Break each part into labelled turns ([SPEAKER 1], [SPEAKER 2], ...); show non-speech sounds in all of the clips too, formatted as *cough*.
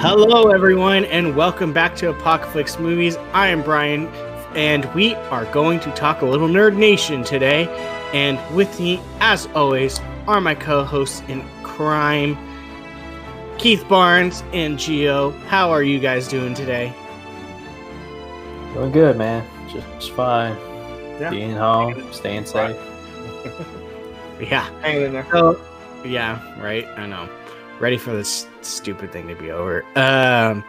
[SPEAKER 1] Hello, everyone, and welcome back to Apocalypse Movies. I am Brian, and we are going to talk a little Nerd Nation today. And with me, as always, are my co hosts in crime, Keith Barnes and Geo. How are you guys doing today?
[SPEAKER 2] Doing good, man. Just, just fine.
[SPEAKER 1] Yeah.
[SPEAKER 2] Being home, *laughs* staying safe.
[SPEAKER 1] Yeah.
[SPEAKER 3] Hanging in there.
[SPEAKER 1] So, yeah, right. I know. Ready for this stupid thing to be over. Um,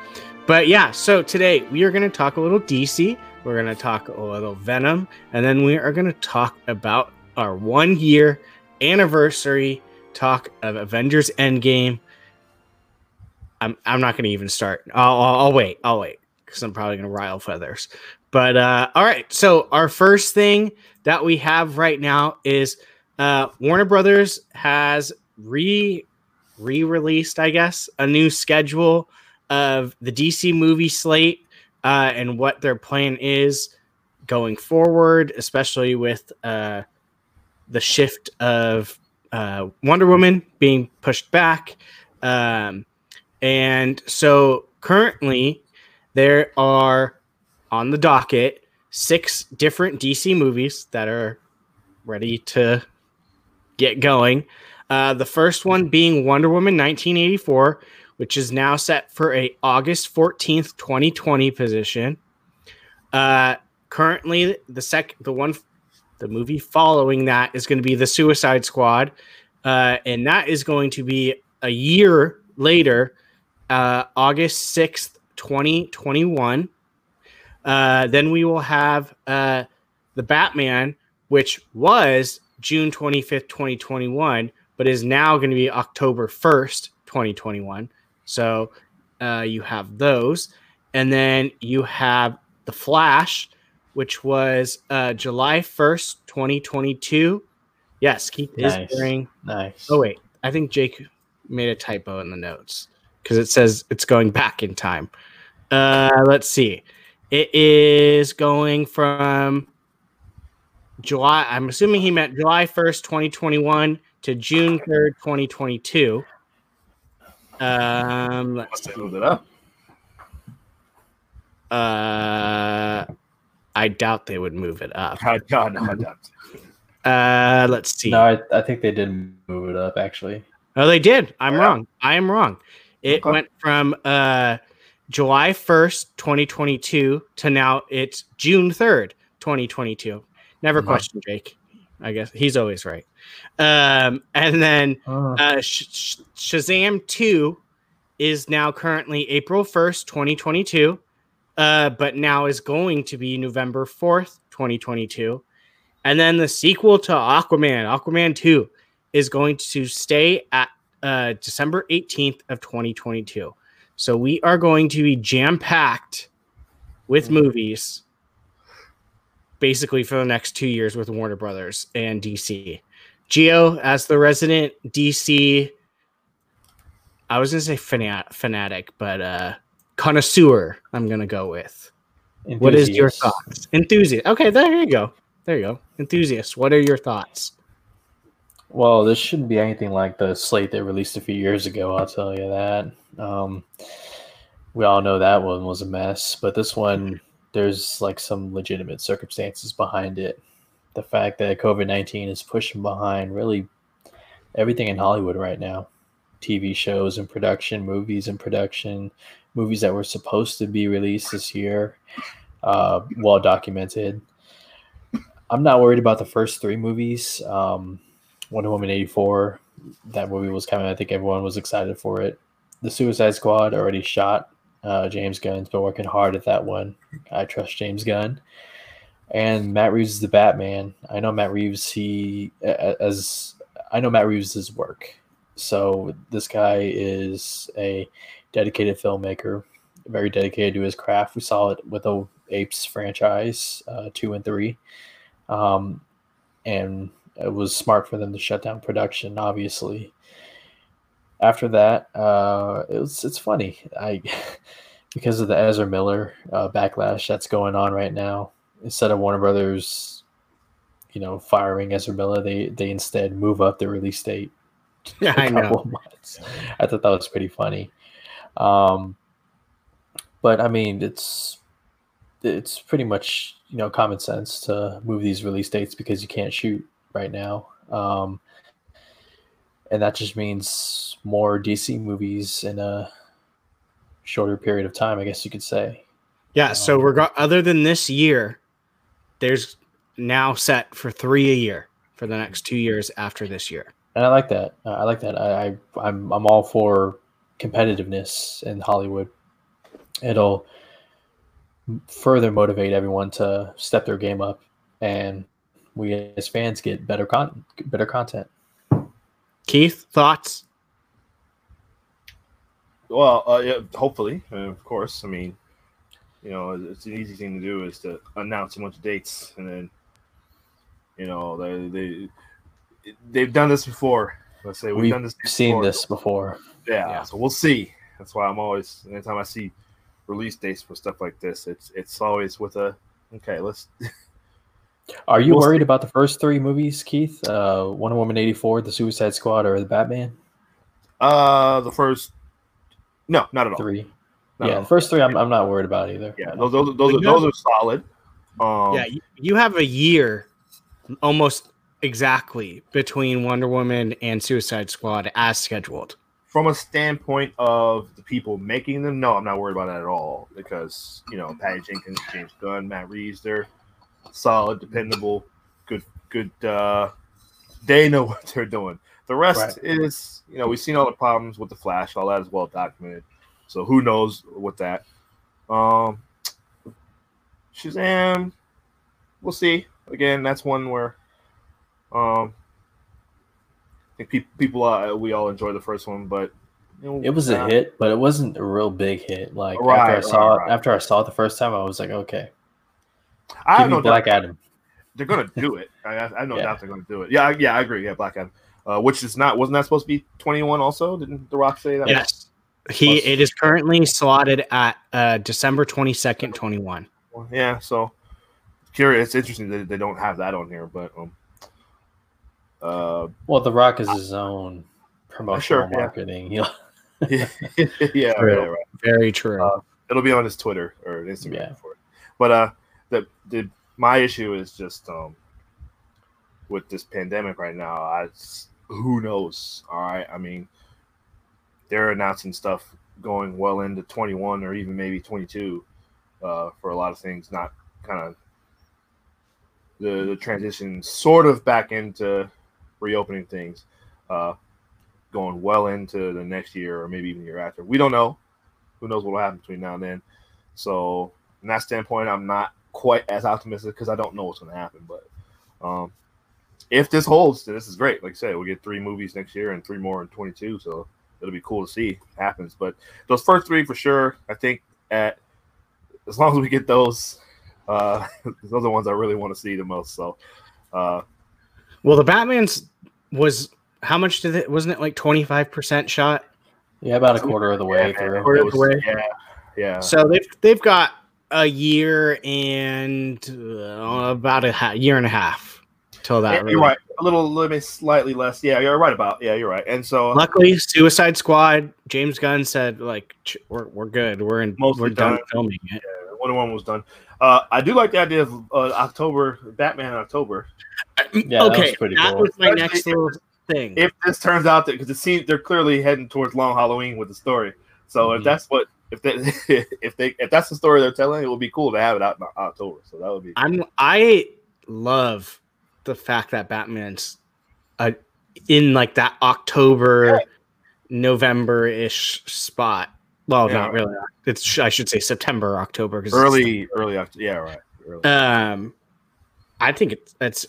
[SPEAKER 1] but yeah, so today we are going to talk a little DC. We're going to talk a little Venom, and then we are going to talk about our one year anniversary talk of Avengers Endgame. I'm I'm not going to even start. I'll, I'll I'll wait. I'll wait because I'm probably going to rile feathers. But uh, all right, so our first thing that we have right now is uh, Warner Brothers has re re-released, I guess, a new schedule of the DC movie slate uh, and what their plan is going forward, especially with uh, the shift of uh, Wonder Woman being pushed back. Um, and so currently, there are on the docket six different DC movies that are ready to get going. Uh, the first one being Wonder Woman 1984, which is now set for a August 14th, 2020 position. Uh, currently, the sec the one the movie following that is going to be the Suicide Squad, uh, and that is going to be a year later, uh, August 6th, 2021. Uh, then we will have uh, the Batman, which was June 25th, 2021, but is now going to be October 1st, 2021. So uh, you have those. And then you have The Flash, which was uh, July 1st, 2022. Yes, Keith
[SPEAKER 2] Nice.
[SPEAKER 1] is wearing.
[SPEAKER 2] Nice.
[SPEAKER 1] Oh, wait. I think Jake made a typo in the notes because it says it's going back in time. Uh, let's see. It is going from July. I'm assuming he meant July 1st, 2021 to June 3rd, 2022. Um, let's
[SPEAKER 3] Must have moved it up.
[SPEAKER 1] uh, I doubt they would move it up.
[SPEAKER 3] I doubt, I doubt.
[SPEAKER 1] Uh, let's see.
[SPEAKER 2] No, I, I think they did move it up actually.
[SPEAKER 1] Oh, they did. I'm
[SPEAKER 3] Yeah.
[SPEAKER 1] wrong. I am wrong. It
[SPEAKER 3] Okay.
[SPEAKER 1] went from uh, July 1st, 2022 to now it's June 3rd, 2022. Never
[SPEAKER 2] Mhm.
[SPEAKER 1] question Jake. I guess he's always right. Um, and then
[SPEAKER 2] Oh,
[SPEAKER 1] uh, Sh- Sh- Shazam 2 is now currently April 1st, 2022, uh, but now is going to be November 4th, 2022. And then the sequel to Aquaman, Aquaman 2, is going to stay at uh, December 18th of 2022. So we are going to be jam packed with movies basically for the next two years with Warner Brothers and DC. Geo, as the resident DC, I was gonna say fanat- fanatic, but uh connoisseur, I'm gonna go with. What is your thoughts? Enthusiast. Okay, there you go. There you go. Enthusiast. What are your thoughts?
[SPEAKER 2] Well, this shouldn't be anything like the slate they released a few years ago. I'll tell you that. Um, we all know that one was a mess, but this one, there's like some legitimate circumstances behind it. The fact that COVID nineteen is pushing behind really everything in Hollywood right now. TV shows in production, movies in production, movies that were supposed to be released this year, uh, well documented. I'm not worried about the first three movies. Um, Wonder Woman 84, that movie was coming. I think everyone was excited for it. The Suicide Squad already shot. Uh, James Gunn's been working hard at that one. I trust James Gunn. And Matt Reeves is the Batman. I know Matt Reeves. He as I know Matt Reeves' work. So this guy is a dedicated filmmaker, very dedicated to his craft. We saw it with the Apes franchise, uh, two and three, um, and it was smart for them to shut down production. Obviously, after that, uh, it was it's funny. I *laughs* because of the Ezra Miller uh, backlash that's going on right now. Instead of Warner Brothers, you know, firing Ezra Miller, they they instead move up the release date *laughs*
[SPEAKER 1] Yeah,
[SPEAKER 2] a
[SPEAKER 1] I
[SPEAKER 2] couple
[SPEAKER 1] know.
[SPEAKER 2] of months. I thought that was pretty funny. Um, but I mean, it's it's pretty much you know common sense to move these release dates because you can't shoot right now. Um, and that just means more DC movies in a shorter period of time, I guess you could say.
[SPEAKER 1] Yeah. So
[SPEAKER 2] Um,
[SPEAKER 1] reg- other than this year, there's now set for three a year for the next two years after this year.
[SPEAKER 2] And I like that. Uh, I like that. I, I I'm I'm all for competitiveness in Hollywood. It'll further motivate everyone to step their game up, and we as fans get better con better content.
[SPEAKER 1] Keith, thoughts?
[SPEAKER 3] Well, uh, yeah, hopefully, uh, of course. I mean, you know, it's an easy thing to do is to announce a bunch of dates, and then, you know, they they they've done this before. Let's say we've,
[SPEAKER 2] We've
[SPEAKER 3] done this. Before.
[SPEAKER 2] We've seen this before.
[SPEAKER 3] Yeah,
[SPEAKER 1] Yeah.
[SPEAKER 3] So we'll see. That's why I'm always anytime I see release dates for stuff like this, it's it's always with a okay. Let's *laughs*
[SPEAKER 2] Are you
[SPEAKER 3] We'll
[SPEAKER 2] worried
[SPEAKER 3] see.
[SPEAKER 2] about the first three movies, Keith? Uh, Wonder Woman eighty four, The Suicide Squad, or the Batman
[SPEAKER 3] uh the first. No, not at all.
[SPEAKER 2] three?
[SPEAKER 3] Not
[SPEAKER 2] yeah,
[SPEAKER 3] all.
[SPEAKER 2] the first three I'm, I'm not worried about either.
[SPEAKER 3] Yeah, those those those, are, those are solid. Um,
[SPEAKER 1] yeah, you, you have a year almost exactly between Wonder Woman and Suicide Squad as scheduled.
[SPEAKER 3] from a standpoint of the people making them, no, I'm not worried about that at all because you know Patty Jenkins, James Gunn, Matt Reeves, they're solid, dependable, good, good. uh They know *laughs* what they're doing. The rest
[SPEAKER 2] Right.
[SPEAKER 3] is, you know, we've seen all the problems with the Flash, all that is well documented. So who knows with that? Um Shazam, we'll see. Again, that's one where, um, I think pe- people uh, we all enjoy the first one, but you know,
[SPEAKER 2] It was a
[SPEAKER 3] uh,
[SPEAKER 2] hit, but it wasn't a real big hit. Like
[SPEAKER 3] Right,
[SPEAKER 2] after I
[SPEAKER 3] right,
[SPEAKER 2] saw
[SPEAKER 3] right.
[SPEAKER 2] it, after I saw it the first time, I was like, okay,
[SPEAKER 3] I
[SPEAKER 2] give
[SPEAKER 3] have
[SPEAKER 2] me
[SPEAKER 3] no
[SPEAKER 2] Black
[SPEAKER 3] doubt
[SPEAKER 2] Adam.
[SPEAKER 3] they're gonna do it. I, I I have no *laughs*
[SPEAKER 2] Yeah.
[SPEAKER 3] doubt they're gonna do it. Yeah, I- yeah, I agree. Yeah, Black Adam, uh, which is not wasn't that supposed to be 21 also? Didn't The Rock say that?
[SPEAKER 1] Yes. He
[SPEAKER 3] Plus-
[SPEAKER 1] it is currently slotted at uh, December 22nd, 21.
[SPEAKER 3] Yeah. So curious. It's interesting that they don't have that on here, but um, uh,
[SPEAKER 2] Well, The Rock is his own promotional
[SPEAKER 3] Sure,
[SPEAKER 2] marketing. You *laughs*
[SPEAKER 3] yeah, yeah,
[SPEAKER 1] True.
[SPEAKER 3] right, right.
[SPEAKER 1] Very true.
[SPEAKER 3] Uh, it'll be on his Twitter or Instagram
[SPEAKER 2] Yeah.
[SPEAKER 3] for it. But uh, the the my issue is just um with this pandemic right now. I s- who knows? All right, I mean, they're announcing stuff going well into 21 or even maybe 22 uh, for a lot of things. Not kind of the the transition sort of back into reopening things. Uh, going well into the next year or maybe even year after. We don't know who knows what will happen between now and then. So, from that standpoint, I'm not quite as optimistic because I don't know what's going to happen. But um, if this holds, then this is great. Like I said, we get three movies next year and three more in 22. So it'll be cool to see what happens. But those first three for sure, I think at as long as we get those, uh, *laughs* those are the ones I really want to see the most. So, uh,
[SPEAKER 1] well, the Batman's was how much did it wasn't it like 25% shot?
[SPEAKER 2] yeah, about a quarter of the way
[SPEAKER 3] yeah,
[SPEAKER 2] through.
[SPEAKER 1] Quarter
[SPEAKER 3] it
[SPEAKER 1] of the way.
[SPEAKER 3] yeah, yeah.
[SPEAKER 1] So they've they've got a year and uh, about a ha- year and a half till that.
[SPEAKER 3] Yeah, you're right. A little, little bit slightly less. Yeah, you're right about. Yeah, you're right. And so
[SPEAKER 1] Luckily, Suicide Squad. James Gunn said like we're, we're good. We're in.
[SPEAKER 3] Mostly
[SPEAKER 1] we're done
[SPEAKER 3] done.
[SPEAKER 1] filming it.
[SPEAKER 3] Wonder Woman was done. Uh, I do like the idea of uh, October, Batman in October.
[SPEAKER 2] Yeah, that
[SPEAKER 1] okay,
[SPEAKER 2] was pretty
[SPEAKER 1] that
[SPEAKER 2] cool.
[SPEAKER 1] was my
[SPEAKER 3] Especially
[SPEAKER 1] next
[SPEAKER 3] if-
[SPEAKER 1] little thing.
[SPEAKER 3] If this turns out that because it seems they're clearly heading towards Long Halloween with the story. So if
[SPEAKER 2] Mhm.
[SPEAKER 3] that's what if they *laughs* if they if that's the story they're telling, it would be cool to have it out in October. So that would be
[SPEAKER 1] I'm I love the fact that Batman's uh, in like that October, November ish spot. Well,
[SPEAKER 3] Yeah.
[SPEAKER 1] not really. It's I should say September, October because
[SPEAKER 3] early early October. Yeah, right. Early.
[SPEAKER 1] Um, I think it's it's.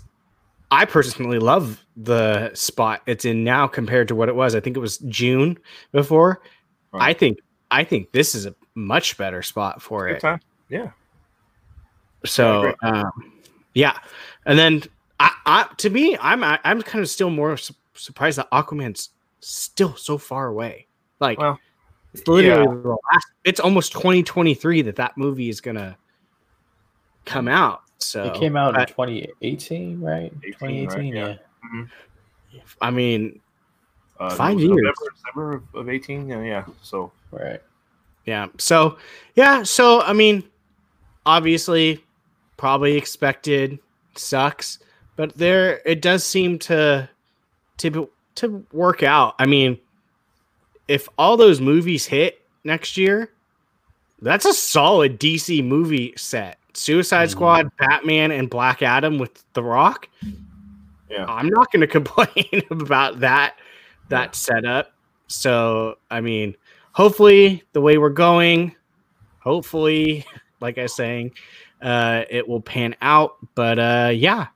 [SPEAKER 1] I personally love the spot it's in now compared to what it was. I think it was June before.
[SPEAKER 3] Right.
[SPEAKER 1] I think I think this is a much better spot for
[SPEAKER 3] Good
[SPEAKER 1] it.
[SPEAKER 3] time. Yeah.
[SPEAKER 1] So, um, yeah, and then I, I, to me, I'm I, I'm kind of still more su- surprised that Aquaman's still so far away. Like,
[SPEAKER 3] Well,
[SPEAKER 1] it's literally
[SPEAKER 3] yeah.
[SPEAKER 1] the last. It's almost 2023 that that movie is gonna come out. So
[SPEAKER 2] It came out
[SPEAKER 1] I-
[SPEAKER 2] in 2018, right?
[SPEAKER 3] 18,
[SPEAKER 2] 2018,
[SPEAKER 3] right?
[SPEAKER 2] yeah.
[SPEAKER 3] Yeah.
[SPEAKER 1] I mean,
[SPEAKER 3] Uh,
[SPEAKER 1] Five years.
[SPEAKER 3] November, December of- of eighteen. Yeah, yeah. So
[SPEAKER 2] Right.
[SPEAKER 1] Yeah. So yeah. So I mean, obviously, probably expected. Sucks, but there it does seem to to to work out. I mean, if all those movies hit next year, that's a solid DC movie set. Suicide
[SPEAKER 2] Mhm.
[SPEAKER 1] Squad, Batman, and Black Adam with The Rock.
[SPEAKER 3] Yeah.
[SPEAKER 1] I'm not going *laughs* to complain about that that setup. So, I mean, hopefully the way we're going, hopefully, *laughs* like I was saying, uh, it will pan out. But uh, yeah,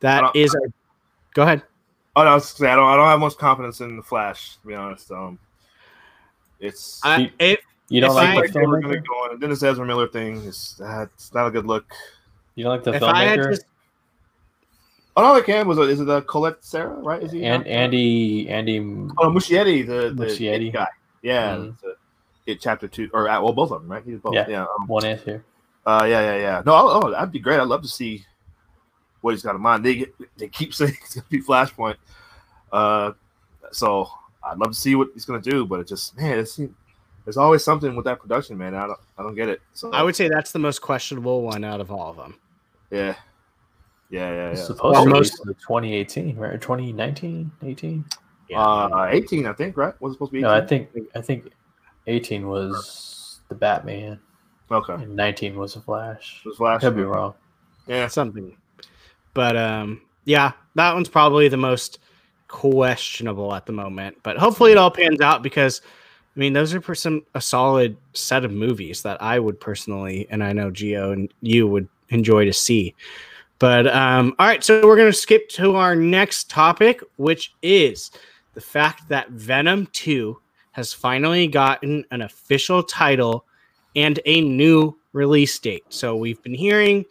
[SPEAKER 1] that
[SPEAKER 3] don't-
[SPEAKER 1] is. Our, go ahead.
[SPEAKER 3] Oh, no, I was gonna say I don't. I don't have much confidence in the Flash. To be honest, um, it's
[SPEAKER 1] I,
[SPEAKER 2] You-
[SPEAKER 1] if
[SPEAKER 2] You don't
[SPEAKER 1] If
[SPEAKER 2] like
[SPEAKER 1] I-
[SPEAKER 2] the
[SPEAKER 3] like they were gonna
[SPEAKER 2] filmmaker?
[SPEAKER 3] go on. And Dennis Ezra Miller thing is uh, it's not a good look.
[SPEAKER 2] You don't like the
[SPEAKER 1] if I
[SPEAKER 2] filmmaker?
[SPEAKER 1] to,
[SPEAKER 3] Oh no, they can was is it uh, Collet-Serra? Right? Is he?
[SPEAKER 2] and Andy Andy
[SPEAKER 3] Oh, Muschietti, the the
[SPEAKER 2] Muschietti.
[SPEAKER 3] guy. Yeah, it's, uh, it chapter two or uh, well, both of them, right? He's both.
[SPEAKER 2] Yeah.
[SPEAKER 3] Yeah. um,
[SPEAKER 2] one answer.
[SPEAKER 3] uh, yeah, yeah, yeah. No, oh, oh, that'd be great. I'd love to see what he's got in mind. They get, they keep *laughs* saying it's gonna be Flashpoint. Uh, so I'd love to see what he's gonna do, but it just man, it's there's always something with that production, man. I don't I don't get it. So
[SPEAKER 1] I would say that's the most questionable one out of all of them.
[SPEAKER 3] yeah, yeah, yeah,
[SPEAKER 2] It's
[SPEAKER 3] yeah.
[SPEAKER 2] supposed
[SPEAKER 1] Well,
[SPEAKER 2] to be
[SPEAKER 1] most-
[SPEAKER 2] 2018, right? 2019, 18?
[SPEAKER 3] Uh, 18, I think, right? Was it supposed to be? 18?
[SPEAKER 2] No, I think I think 18 was the Batman,
[SPEAKER 3] okay.
[SPEAKER 2] and 19 was the Flash.
[SPEAKER 3] It was Flash.
[SPEAKER 2] Could be wrong.
[SPEAKER 3] Yeah,
[SPEAKER 1] something. But um, yeah, that one's probably the most questionable at the moment. But hopefully, it all pans out because I mean, those are for some a solid set of movies that I would personally, and I know Geo and you would enjoy to see. But um, all right, so we're gonna skip to our next topic, which is the fact that Venom Two has finally gotten an official title and a new release date. So we've been hearing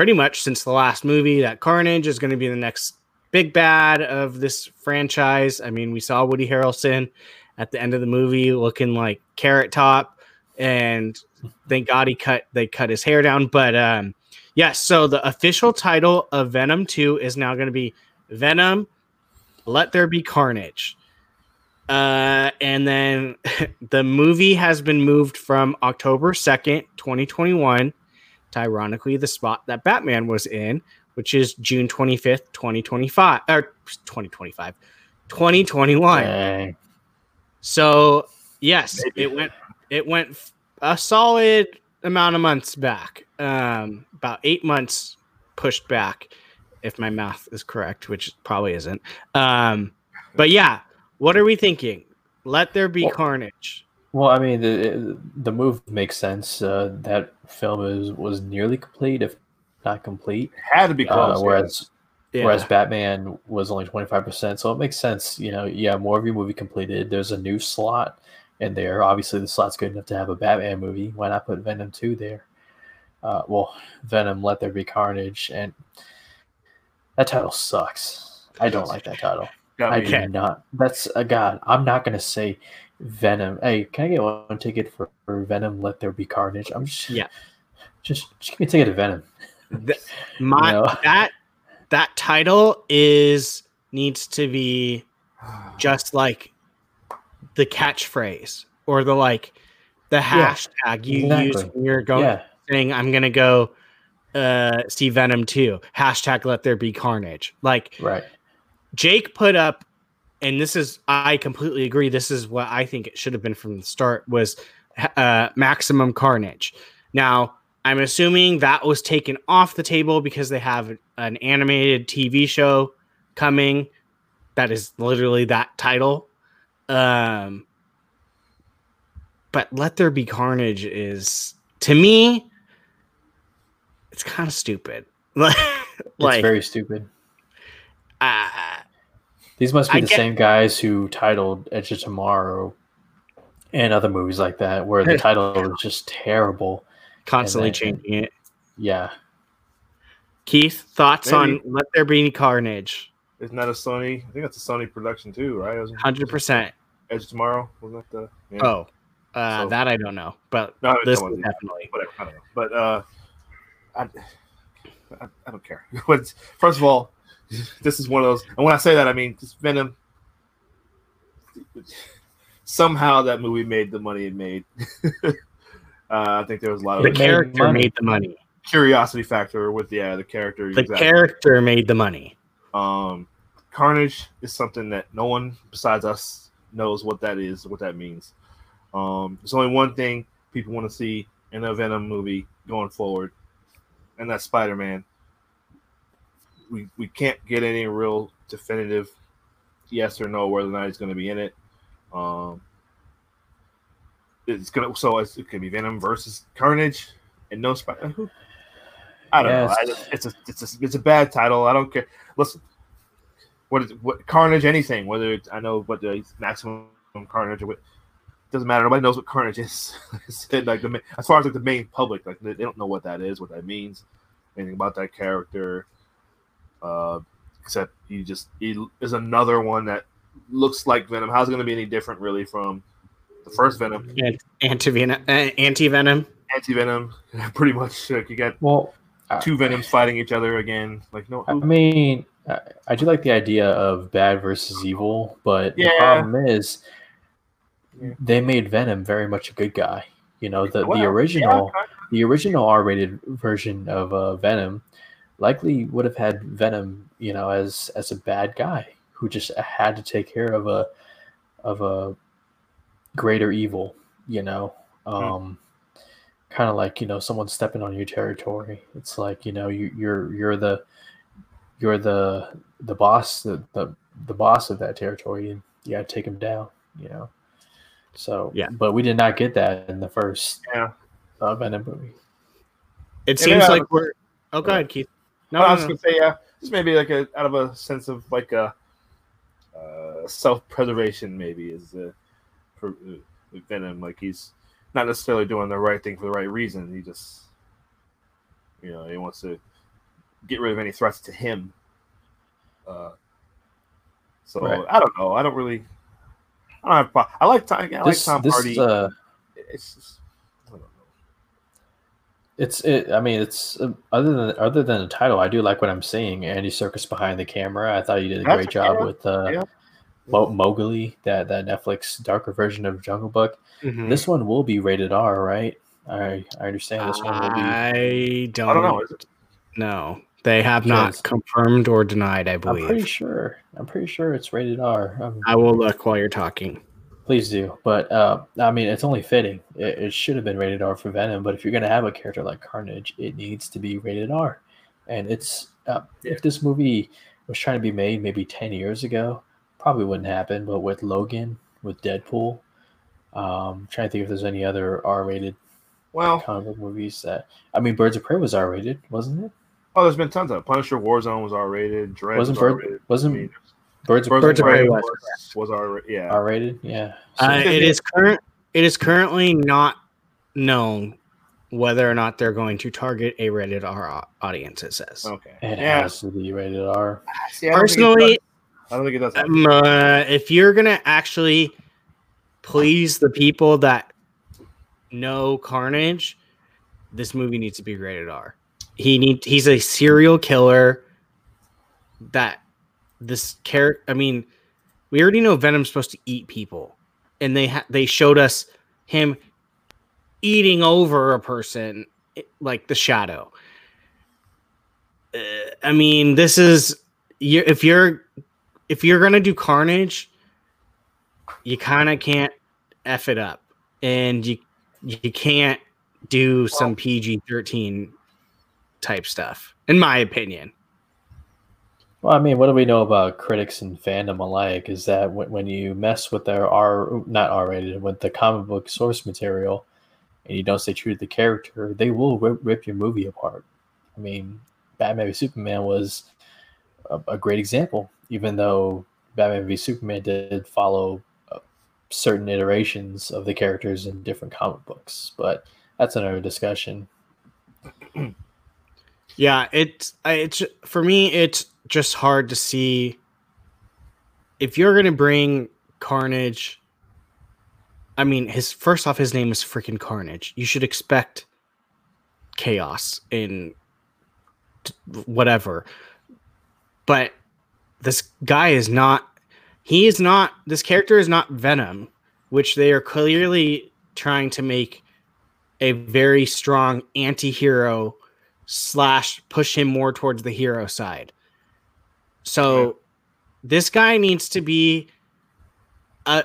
[SPEAKER 1] pretty much since the last movie that Carnage is going to be the next big bad of this franchise. I mean, we saw Woody Harrelson at the end of the movie looking like Carrot Top, and thank God he cut they cut his hair down. But um, yes, so the official title of Venom Two is now going to be Venom. Let there be carnage. Uh, and then *laughs* the movie has been moved from October 2nd, 2021 to ironically the spot that Batman was in, which is June 25th, 2025 or 2025, 2021.
[SPEAKER 2] Dang.
[SPEAKER 1] So, yes,
[SPEAKER 3] Maybe.
[SPEAKER 1] it went it went a solid amount of months back. Um about 8 months pushed back if my math is correct, which probably isn't. Um but yeah, what are we thinking? Let there be
[SPEAKER 2] Well-
[SPEAKER 1] carnage.
[SPEAKER 2] Well, I mean, the the move makes sense. Uh, that film is was nearly complete, if not complete.
[SPEAKER 3] had to be close.
[SPEAKER 2] Uh, whereas
[SPEAKER 1] Yeah.
[SPEAKER 2] whereas Batman was only twenty five percent, so it makes sense. You know, yeah, more of your movie completed. There's a new slot in there. Obviously, the slot's good enough to have a Batman movie. Why not put Venom two there? Uh, well, Venom, Let There Be Carnage, and that title sucks. I don't like that title.
[SPEAKER 3] Got
[SPEAKER 2] I do not. That's a god. I'm not gonna say Venom. Hey, can I get one ticket for, for Venom? Let there be carnage. I'm just
[SPEAKER 1] Yeah. *laughs*
[SPEAKER 2] Just, just give me a ticket to Venom.
[SPEAKER 1] Th- *laughs* my
[SPEAKER 2] know?
[SPEAKER 1] that that title is needs to be *sighs* just like the catchphrase or the like the
[SPEAKER 2] Yeah,
[SPEAKER 1] hashtag you use when you're going
[SPEAKER 2] yeah,
[SPEAKER 1] saying I'm gonna go uh see Venom 2. Hashtag let there be carnage. Like
[SPEAKER 2] right.
[SPEAKER 1] Jake put up, and this is I completely agree. This is what I think it should have been from the start was uh, maximum carnage. Now I'm assuming that was taken off the table because they have an animated TV show coming that is literally that title. Um, but let there be carnage is to me, it's kind of stupid. *laughs* like,
[SPEAKER 2] It's very stupid.
[SPEAKER 1] uh,
[SPEAKER 2] These must be
[SPEAKER 1] I
[SPEAKER 2] the
[SPEAKER 1] get-
[SPEAKER 2] same guys who titled Edge of Tomorrow and other movies like that, where the *laughs* title was just terrible.
[SPEAKER 1] constantly
[SPEAKER 2] then-
[SPEAKER 1] changing it.
[SPEAKER 2] Yeah,
[SPEAKER 1] Keith, thoughts on Let There Be Any Carnage?
[SPEAKER 3] Isn't that a Sony? I think that's a Sony production too, right?
[SPEAKER 1] Hundred percent.
[SPEAKER 3] Edge of Tomorrow, wasn't that the? Yeah.
[SPEAKER 1] Oh, uh,
[SPEAKER 3] So-
[SPEAKER 1] that I don't know, but
[SPEAKER 3] no,
[SPEAKER 1] this
[SPEAKER 3] that
[SPEAKER 1] is
[SPEAKER 3] wasn't-
[SPEAKER 1] definitely.
[SPEAKER 3] whatever. I don't know, but uh, I, I, I don't care. *laughs* First of all, *laughs* this is one of those, and when I say that, I mean just Venom. somehow that movie made the money it made. *laughs* uh, I think there was a lot of
[SPEAKER 1] The character
[SPEAKER 2] money.
[SPEAKER 1] made the money.
[SPEAKER 3] curiosity factor with yeah the character.
[SPEAKER 1] The
[SPEAKER 3] exactly.
[SPEAKER 1] character made the money.
[SPEAKER 3] Um, Carnage is something that no one besides us knows what that is, what that means. Um, there's only one thing people want to see in a Venom movie going forward, and that's Spider Man. We we can't get any real definitive yes or no whether or not he's going to be in it. Um, it's gonna so it's, it could be Venom versus Carnage, and no Spider. I don't know. I it's a it's a it's a bad title. I don't care. Listen, what is what Carnage? Anything, whether it's I know what the maximum Carnage or what doesn't matter. Nobody knows what Carnage is. *laughs* Like I said, like the as far as like the main public, like they don't know what that is, what that means, anything about that character. Uh, except he just he is another one that looks like Venom. How's it going to be any different, really, from the first Venom?
[SPEAKER 1] Anti venom. Anti venom.
[SPEAKER 3] Anti *laughs* Venom, pretty much. Like you got
[SPEAKER 2] Well,
[SPEAKER 3] two Venoms fighting each other again. Like no,
[SPEAKER 2] I mean, I, I do like the idea of bad versus evil, but the problem is
[SPEAKER 3] Yeah.
[SPEAKER 2] they made Venom very much a good guy. You know, the,
[SPEAKER 3] Well,
[SPEAKER 2] the
[SPEAKER 3] yeah,
[SPEAKER 2] original
[SPEAKER 3] kind
[SPEAKER 2] the original R-rated version of uh, Venom likely would have had Venom, you know, as as a bad guy who just had to take care of a of a greater evil, you know. Um kind of like, you know, someone stepping on your territory. It's like, you know, you you're you're the you're the the boss the the, the boss of that territory and you got to take him down, you know. So,
[SPEAKER 1] Yeah.
[SPEAKER 2] but we did not get that in the first
[SPEAKER 3] Yeah.
[SPEAKER 2] uh, Venom movie.
[SPEAKER 1] It
[SPEAKER 3] Yeah,
[SPEAKER 1] seems
[SPEAKER 3] yeah.
[SPEAKER 1] like we're. Oh, go ahead, Keith. No,
[SPEAKER 3] No, I was
[SPEAKER 1] no.
[SPEAKER 3] gonna say yeah. Just maybe like a out of a sense of like a uh, self-preservation, maybe is uh, for uh, Venom. Like he's not necessarily doing the right thing for the right reason. He just, you know, he wants to get rid of any threats to him. Uh, so
[SPEAKER 2] Right.
[SPEAKER 3] I don't know. I don't really. I don't have. I like Tom. I like
[SPEAKER 2] this,
[SPEAKER 3] Tom
[SPEAKER 2] this,
[SPEAKER 3] Hardy.
[SPEAKER 2] uh,
[SPEAKER 3] it's just. I don't know.
[SPEAKER 2] it's it. I mean, it's uh, other than other than the title, I do like what I'm seeing. Andy Serkis behind the camera. I thought you did a
[SPEAKER 3] That's-
[SPEAKER 2] great job
[SPEAKER 3] yeah,
[SPEAKER 2] with uh,
[SPEAKER 3] yeah.
[SPEAKER 2] Mo- Mowgli, that that Netflix darker version of Jungle Book.
[SPEAKER 1] Mhm.
[SPEAKER 2] This one will be rated R, right? I I understand this one will be.
[SPEAKER 1] I don't.
[SPEAKER 3] I don't know.
[SPEAKER 1] No, they have not confirmed or denied. I believe.
[SPEAKER 2] I'm pretty sure. I'm pretty sure it's rated R. Um,
[SPEAKER 1] I will look while you're talking.
[SPEAKER 2] Please do. But uh, I mean, it's only fitting. It, it should have been rated R for Venom. But if you're going to have a character like Carnage, it needs to be rated R. And it's uh, if this movie was trying to be made maybe 10 years ago, probably wouldn't happen. But with Logan, with Deadpool, um, trying to think if there's any other R-rated
[SPEAKER 3] Well,
[SPEAKER 2] comic book movies that I mean, Birds of Prey was R-rated, wasn't it?
[SPEAKER 3] oh, there's been tons of Punisher. Warzone was R-rated. Dread
[SPEAKER 2] Wasn't
[SPEAKER 3] was R-rated.
[SPEAKER 2] wasn't
[SPEAKER 3] I mean,
[SPEAKER 2] Birds of
[SPEAKER 3] Birds,
[SPEAKER 1] Birds
[SPEAKER 3] of
[SPEAKER 1] of
[SPEAKER 3] Prey
[SPEAKER 1] Prey
[SPEAKER 3] was,
[SPEAKER 1] was
[SPEAKER 3] was R. Yeah.
[SPEAKER 2] R-rated, yeah. So-
[SPEAKER 1] Uh, it is current. It is currently not known whether or not they're going to target a rated R audience. It says.
[SPEAKER 3] okay.
[SPEAKER 2] it
[SPEAKER 3] yeah.
[SPEAKER 2] has to be rated R.
[SPEAKER 3] See, I don't
[SPEAKER 1] Personally,
[SPEAKER 3] I don't think it does.
[SPEAKER 1] um, uh, if you're gonna actually please the people that know Carnage, this movie needs to be rated R. He need he's a serial killer. That this character, I mean, we already know Venom's supposed to eat people, and they ha- they showed us him eating over a person like the Shadow. Uh, I mean, this is you if you're if you're gonna do Carnage, you kind of can't f it up, and you you can't do some PG thirteen type stuff, in my opinion.
[SPEAKER 2] Well, I mean, what do we know about critics and fandom alike? Is that when, when you mess with their R, not R-rated, with the comic book source material, and you don't stay true to the character, they will rip, rip your movie apart. I mean, Batman v Superman was a, a great example, even though Batman v Superman did follow uh, certain iterations of the characters in different comic books, but that's another discussion. *clears throat*
[SPEAKER 1] Yeah, it's it's for me. It's just hard to see if you're gonna bring Carnage. I mean, his first off, his name is freaking Carnage. You should expect chaos in whatever. But this guy is not. He is not. This character is not Venom. which they are clearly trying to make a very strong anti-hero slash push him more towards the hero side. So
[SPEAKER 3] Yeah.
[SPEAKER 1] this guy needs to be uh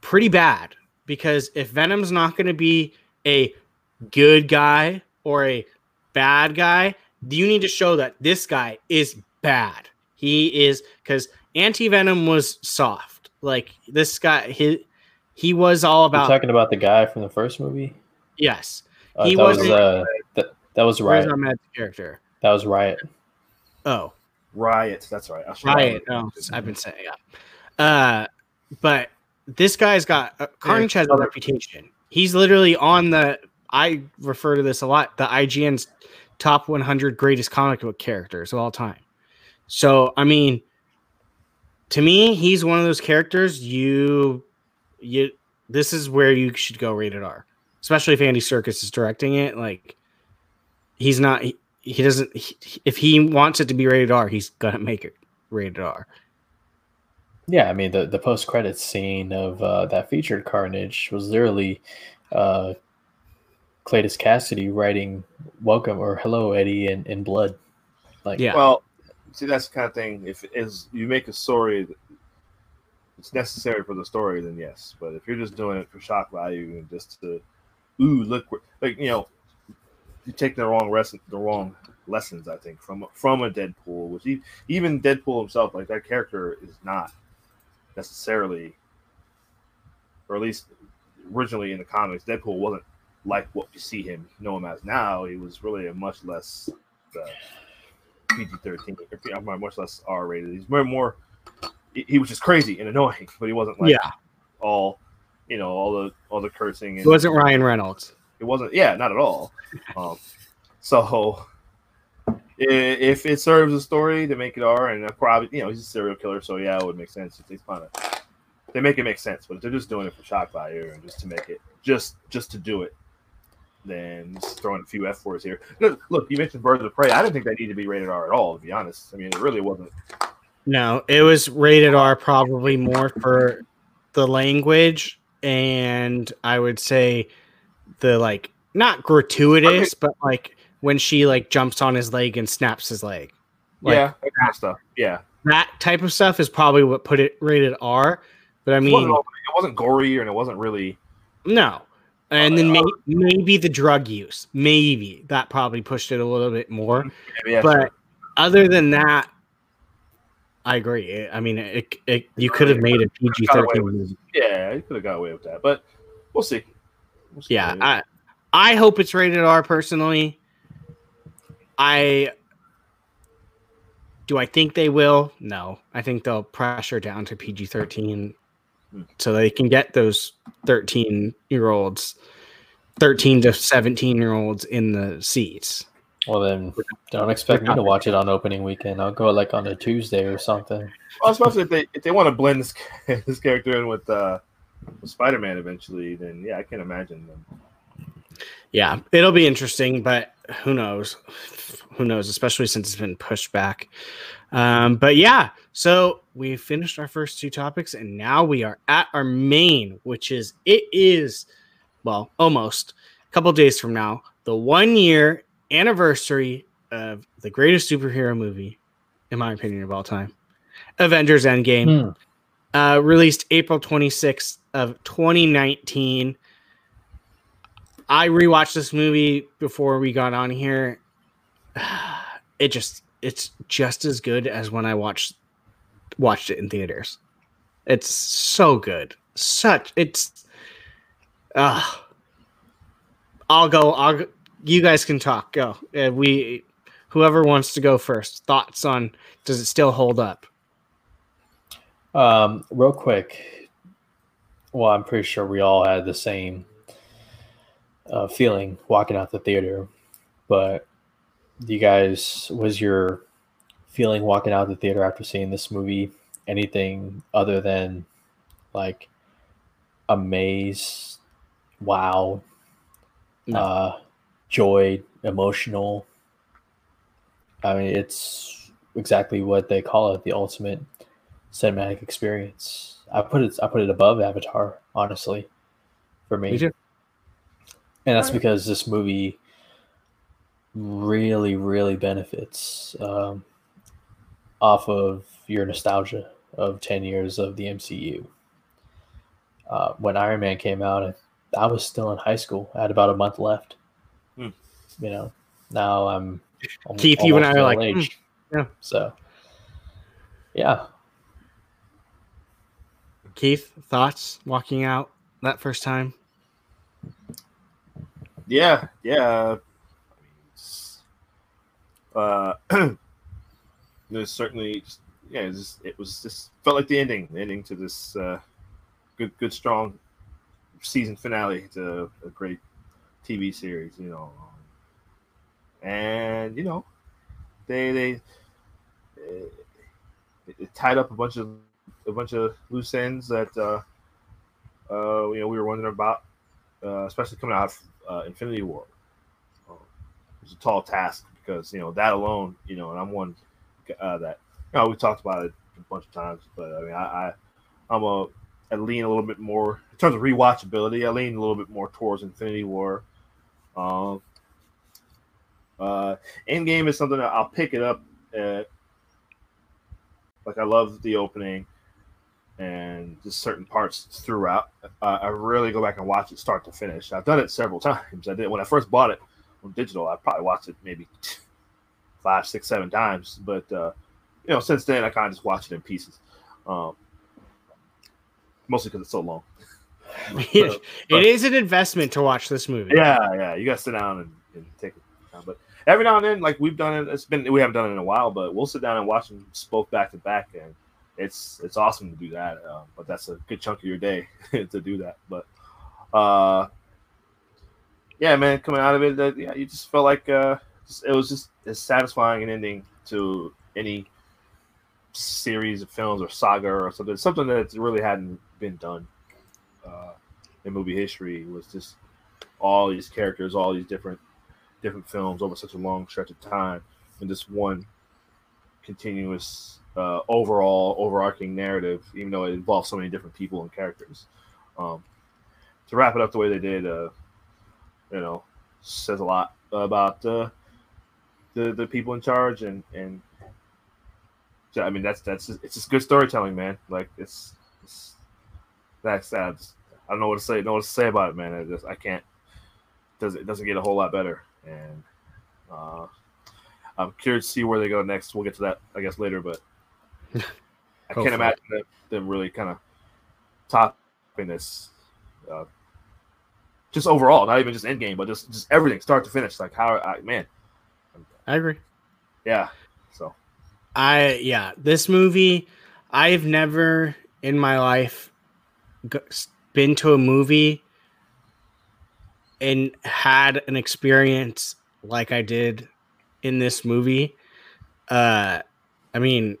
[SPEAKER 1] pretty bad because if Venom's not going to be a good guy or a bad guy, you need to show that this guy is bad. He is because Anti Venom was soft. Like this guy, he he was all
[SPEAKER 2] You're
[SPEAKER 1] about
[SPEAKER 2] talking about the guy from the first movie.
[SPEAKER 1] yes.
[SPEAKER 2] Uh,
[SPEAKER 1] He
[SPEAKER 2] that was uh, that, that was riot.
[SPEAKER 1] Ahmed's character?
[SPEAKER 2] That was riot.
[SPEAKER 1] Oh,
[SPEAKER 3] Riot. That's right.
[SPEAKER 1] Riot. Oh, I've been saying yeah. Uh, but this guy's got uh, Carnage has a reputation. He's literally on the. I refer to this a lot. The IGN's top 100 greatest comic book characters of all time. So I mean, to me, he's one of those characters you you. This is where you should go rated R, especially if Andy Serkis is directing it. Like, he's not. He, he doesn't. He, if he wants it to be rated R, he's gonna make it rated R.
[SPEAKER 2] Yeah, I mean the the post credit scene of uh, that featured Carnage was literally uh, Cletus Kasady writing "Welcome" or "Hello, Eddie" in, in blood. Like,
[SPEAKER 1] Yeah.
[SPEAKER 3] Well, see, that's the kind of thing. If is you make a story, it's necessary for the story, then yes. But if you're just doing it for shock value and just to, ooh, look, like you know, you take the wrong lesson, the wrong lessons. I think from from a Deadpool, which he, even Deadpool himself, like that character is not necessarily, or at least originally in the comics, Deadpool wasn't like what we see him know him as now. He was really a much less. Uh, PG thirteen, much less R rated. He's more more. He, was just crazy and annoying, *laughs* but he wasn't like
[SPEAKER 1] yeah,
[SPEAKER 3] all, you know, all the all the cursing.
[SPEAKER 1] it
[SPEAKER 3] And
[SPEAKER 1] wasn't Ryan Reynolds.
[SPEAKER 3] It wasn't. Yeah, not at all. Um, so if it serves a story to make it R, and uh, probably you know he's a serial killer, so yeah, it would make sense if they kind of they make it make sense. But if they're just doing it for shock value and just to make it just just to do it, then just throwing a few F words here. Look, look, you mentioned Birds of Prey. I didn't think that needed to be rated R at all. To be honest, I mean, it really wasn't.
[SPEAKER 1] No, it was rated R probably more for the language and I would say the like not gratuitous, but like when she like jumps on his leg and snaps his leg. Like,
[SPEAKER 3] yeah, that kind of stuff. Yeah,
[SPEAKER 1] that type of stuff is probably what put it rated R. But I
[SPEAKER 3] it, wasn't,
[SPEAKER 1] mean,
[SPEAKER 3] it wasn't gory and it wasn't really.
[SPEAKER 1] no. And
[SPEAKER 3] Oh,
[SPEAKER 1] then
[SPEAKER 3] yeah.
[SPEAKER 1] may, maybe the drug use, maybe that probably pushed it a little bit more.
[SPEAKER 3] Yeah,
[SPEAKER 1] but
[SPEAKER 3] sure.
[SPEAKER 1] other than that, I agree. I mean, it, it you could have made a PG thirteen
[SPEAKER 3] yeah, you could have got away with that, but we'll see. We'll see.
[SPEAKER 1] Yeah, I I hope it's rated R. Personally, I do. I think they will. No, I think they'll pressure down to PG thirteen,
[SPEAKER 3] Hmm.
[SPEAKER 1] so they can get those thirteen year olds, thirteen to seventeen year olds in the seats.
[SPEAKER 2] well then don't expect me to watch it on opening weekend. I'll go like on a Tuesday or something.
[SPEAKER 3] Well, especially if they if they want to blend this *laughs* this character in with uh with Spider Man eventually, then yeah, I can imagine them.
[SPEAKER 1] Yeah, it'll be interesting, but who knows? Who knows? Especially since it's been pushed back. Um, but yeah, so we finished our first two topics, and now we are at our main, which is it is well almost a couple days from now the one year anniversary of the greatest superhero movie, in my opinion, of all time, Avengers Endgame
[SPEAKER 2] Hmm.
[SPEAKER 1] Uh, released April 26th of 2019. I rewatched this movie before we got on here. *sighs* It just it's just as good as when I watched watched it in theaters. It's so good. Such it's uh I'll go I'll go, you guys can talk. Go. Uh, we whoever wants to go first. Thoughts on does it still hold up?
[SPEAKER 2] Um, real quick. Well, I'm pretty sure we all had the same uh, feeling walking out the theater, but you guys, was your feeling walking out the theater after seeing this movie anything other than like amazed, wow,
[SPEAKER 1] No.
[SPEAKER 2] uh, joy, emotional? I mean, it's exactly what they call it the ultimate cinematic experience. I put it I put it above Avatar, honestly, for me.
[SPEAKER 1] Me.
[SPEAKER 2] And that's because this movie really, really benefits um, off of your nostalgia of 10 years of the MCU. Uh, when Iron Man came out, I, I was still in high school. I had about a month left.
[SPEAKER 3] Hmm.
[SPEAKER 2] You know, now I'm al-
[SPEAKER 1] Keith, you and I
[SPEAKER 2] almost
[SPEAKER 1] are like,
[SPEAKER 2] middle aged.
[SPEAKER 1] "Hmm, yeah."
[SPEAKER 2] So, yeah.
[SPEAKER 1] Keith, thoughts walking out that first time?
[SPEAKER 3] Yeah, yeah. Uh, *clears throat* *clears throat* there's certainly, just, yeah, it was, just, it was just felt like the ending, the ending to this uh, good, good, strong season finale to a great TV series, you know. And you know, they they it, it tied up a bunch of a bunch of loose ends that uh, uh, you know we were wondering about, uh, especially coming out of uh, Infinity War. Uh, it was a tall task because you know that alone, you know, and I'm one uh, that you know we talked about it a bunch of times, but I mean, I, I I'm a I lean a little bit more in terms of rewatchability. I lean a little bit more towards Infinity War. Um, uh, Endgame is something that I'll pick it up. At, like I love the opening and just certain parts throughout. Uh, I really go back and watch it start to finish. I've done it several *laughs* times. I did when I first bought it on digital. I probably watched it maybe *laughs* five, six, seven times. But uh, you know, since then I kind of just watch it in pieces. Um, mostly because it's so long. *laughs*
[SPEAKER 1] it is an investment to watch this movie.
[SPEAKER 3] Yeah, yeah, you got to sit down and, and take it. Down. But every now and then, like we've done it. It's been we haven't done it in a while, but we'll sit down and watch them both back to back, and it's it's awesome to do that. Uh, but that's a good chunk of your day *laughs* to do that. But uh, yeah, man, coming out of it, that yeah, you just felt like uh, it was just as satisfying an ending to any series of films or saga or something. Something that really hadn't been done uh, in movie history was just all these characters, all these different different films over such a long stretch of time, and just one continuous uh, overall overarching narrative, even though it involves so many different people and characters. Um, to wrap it up the way they did, uh, you know, says a lot about uh, the the people in charge and and I mean that's that's just, it's just good storytelling, man. Like it's, it's that's that's I don't know what to say. Know what to say about it, man. I just I can't. Does it doesn't get a whole lot better, and uh, I'm curious to see where they go next. We'll get to that, I guess, later. But *laughs* I can't imagine them, them really kind of topping this. Uh, just overall, not even just end game, but just just everything, start to finish. Like how, I, man,
[SPEAKER 1] I agree.
[SPEAKER 3] yeah. So
[SPEAKER 1] I yeah, this movie I've never in my life been to a movie and had an experience like I did in this movie. Uh I mean,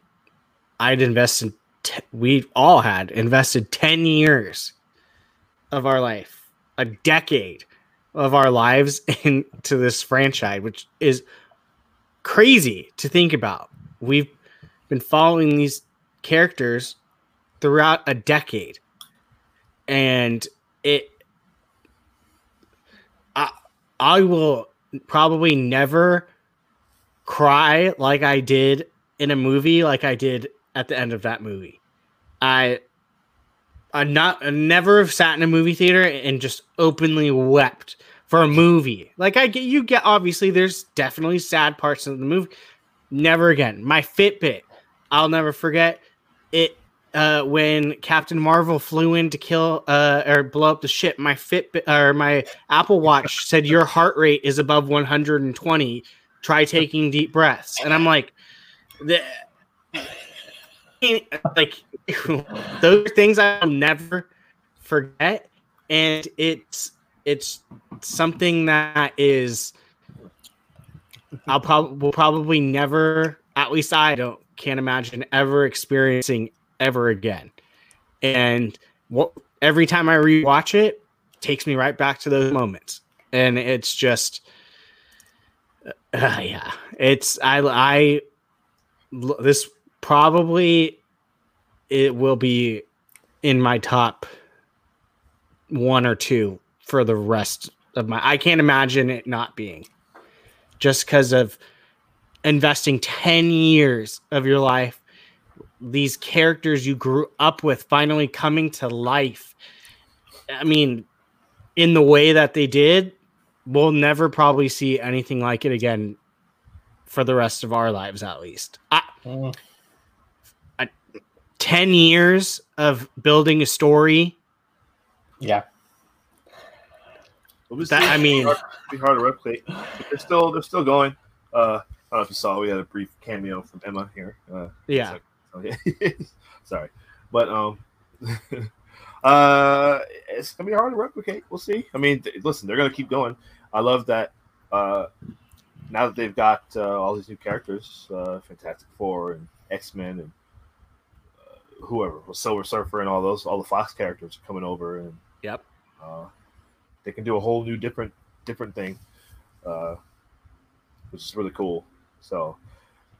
[SPEAKER 1] I'd invested t- we all had invested 10 years of our life, a decade of our lives *laughs* into this franchise, which is crazy to think about. We've been following these characters throughout a decade. And it I I will probably never cry like I did in a movie like I did at the end of that movie. I I not I never have sat in a movie theater and just openly wept for a movie. Like I get you get obviously there's definitely sad parts of the movie. Never again. My Fitbit, I'll never forget it uh when Captain Marvel flew in to kill uh or blow up the ship. My Fitbit or my Apple Watch said your heart rate is above 120. Try taking deep breaths. And I'm like the like *laughs* those things I'll never forget and it's it's something that is I'll probably will probably never at least I don't can't imagine ever experiencing ever again. And what every time I rewatch it takes me right back to those moments. And it's just uh, *sighs* yeah, it's I I this probably it will be in my top one or two for the rest of my. I can't imagine it not being just because of investing 10 years of your life these characters you grew up with finally coming to life i mean in the way that they did we'll never probably see anything like it again for the rest of our lives at least I,
[SPEAKER 2] Mm.
[SPEAKER 1] I, 10 years of building a story
[SPEAKER 2] Yeah.
[SPEAKER 3] We'll
[SPEAKER 1] That- I mean-
[SPEAKER 3] it'll be hard to replicate. They're still they're still going. Uh, I don't know if you saw, we had a brief cameo from Emma here. Uh,
[SPEAKER 1] yeah
[SPEAKER 3] Okay. *laughs* Sorry, but um, *laughs* uh, it's gonna be hard to replicate. We'll see. I mean, th- listen, they're gonna keep going. I love that. Uh, now that they've got uh, all these new characters, uh, Fantastic Four and X Men and uh, whoever, Silver Surfer and all those, all the Fox characters are coming over, and
[SPEAKER 1] Yep.
[SPEAKER 3] uh, they can do a whole new different different thing, uh, which is really cool. So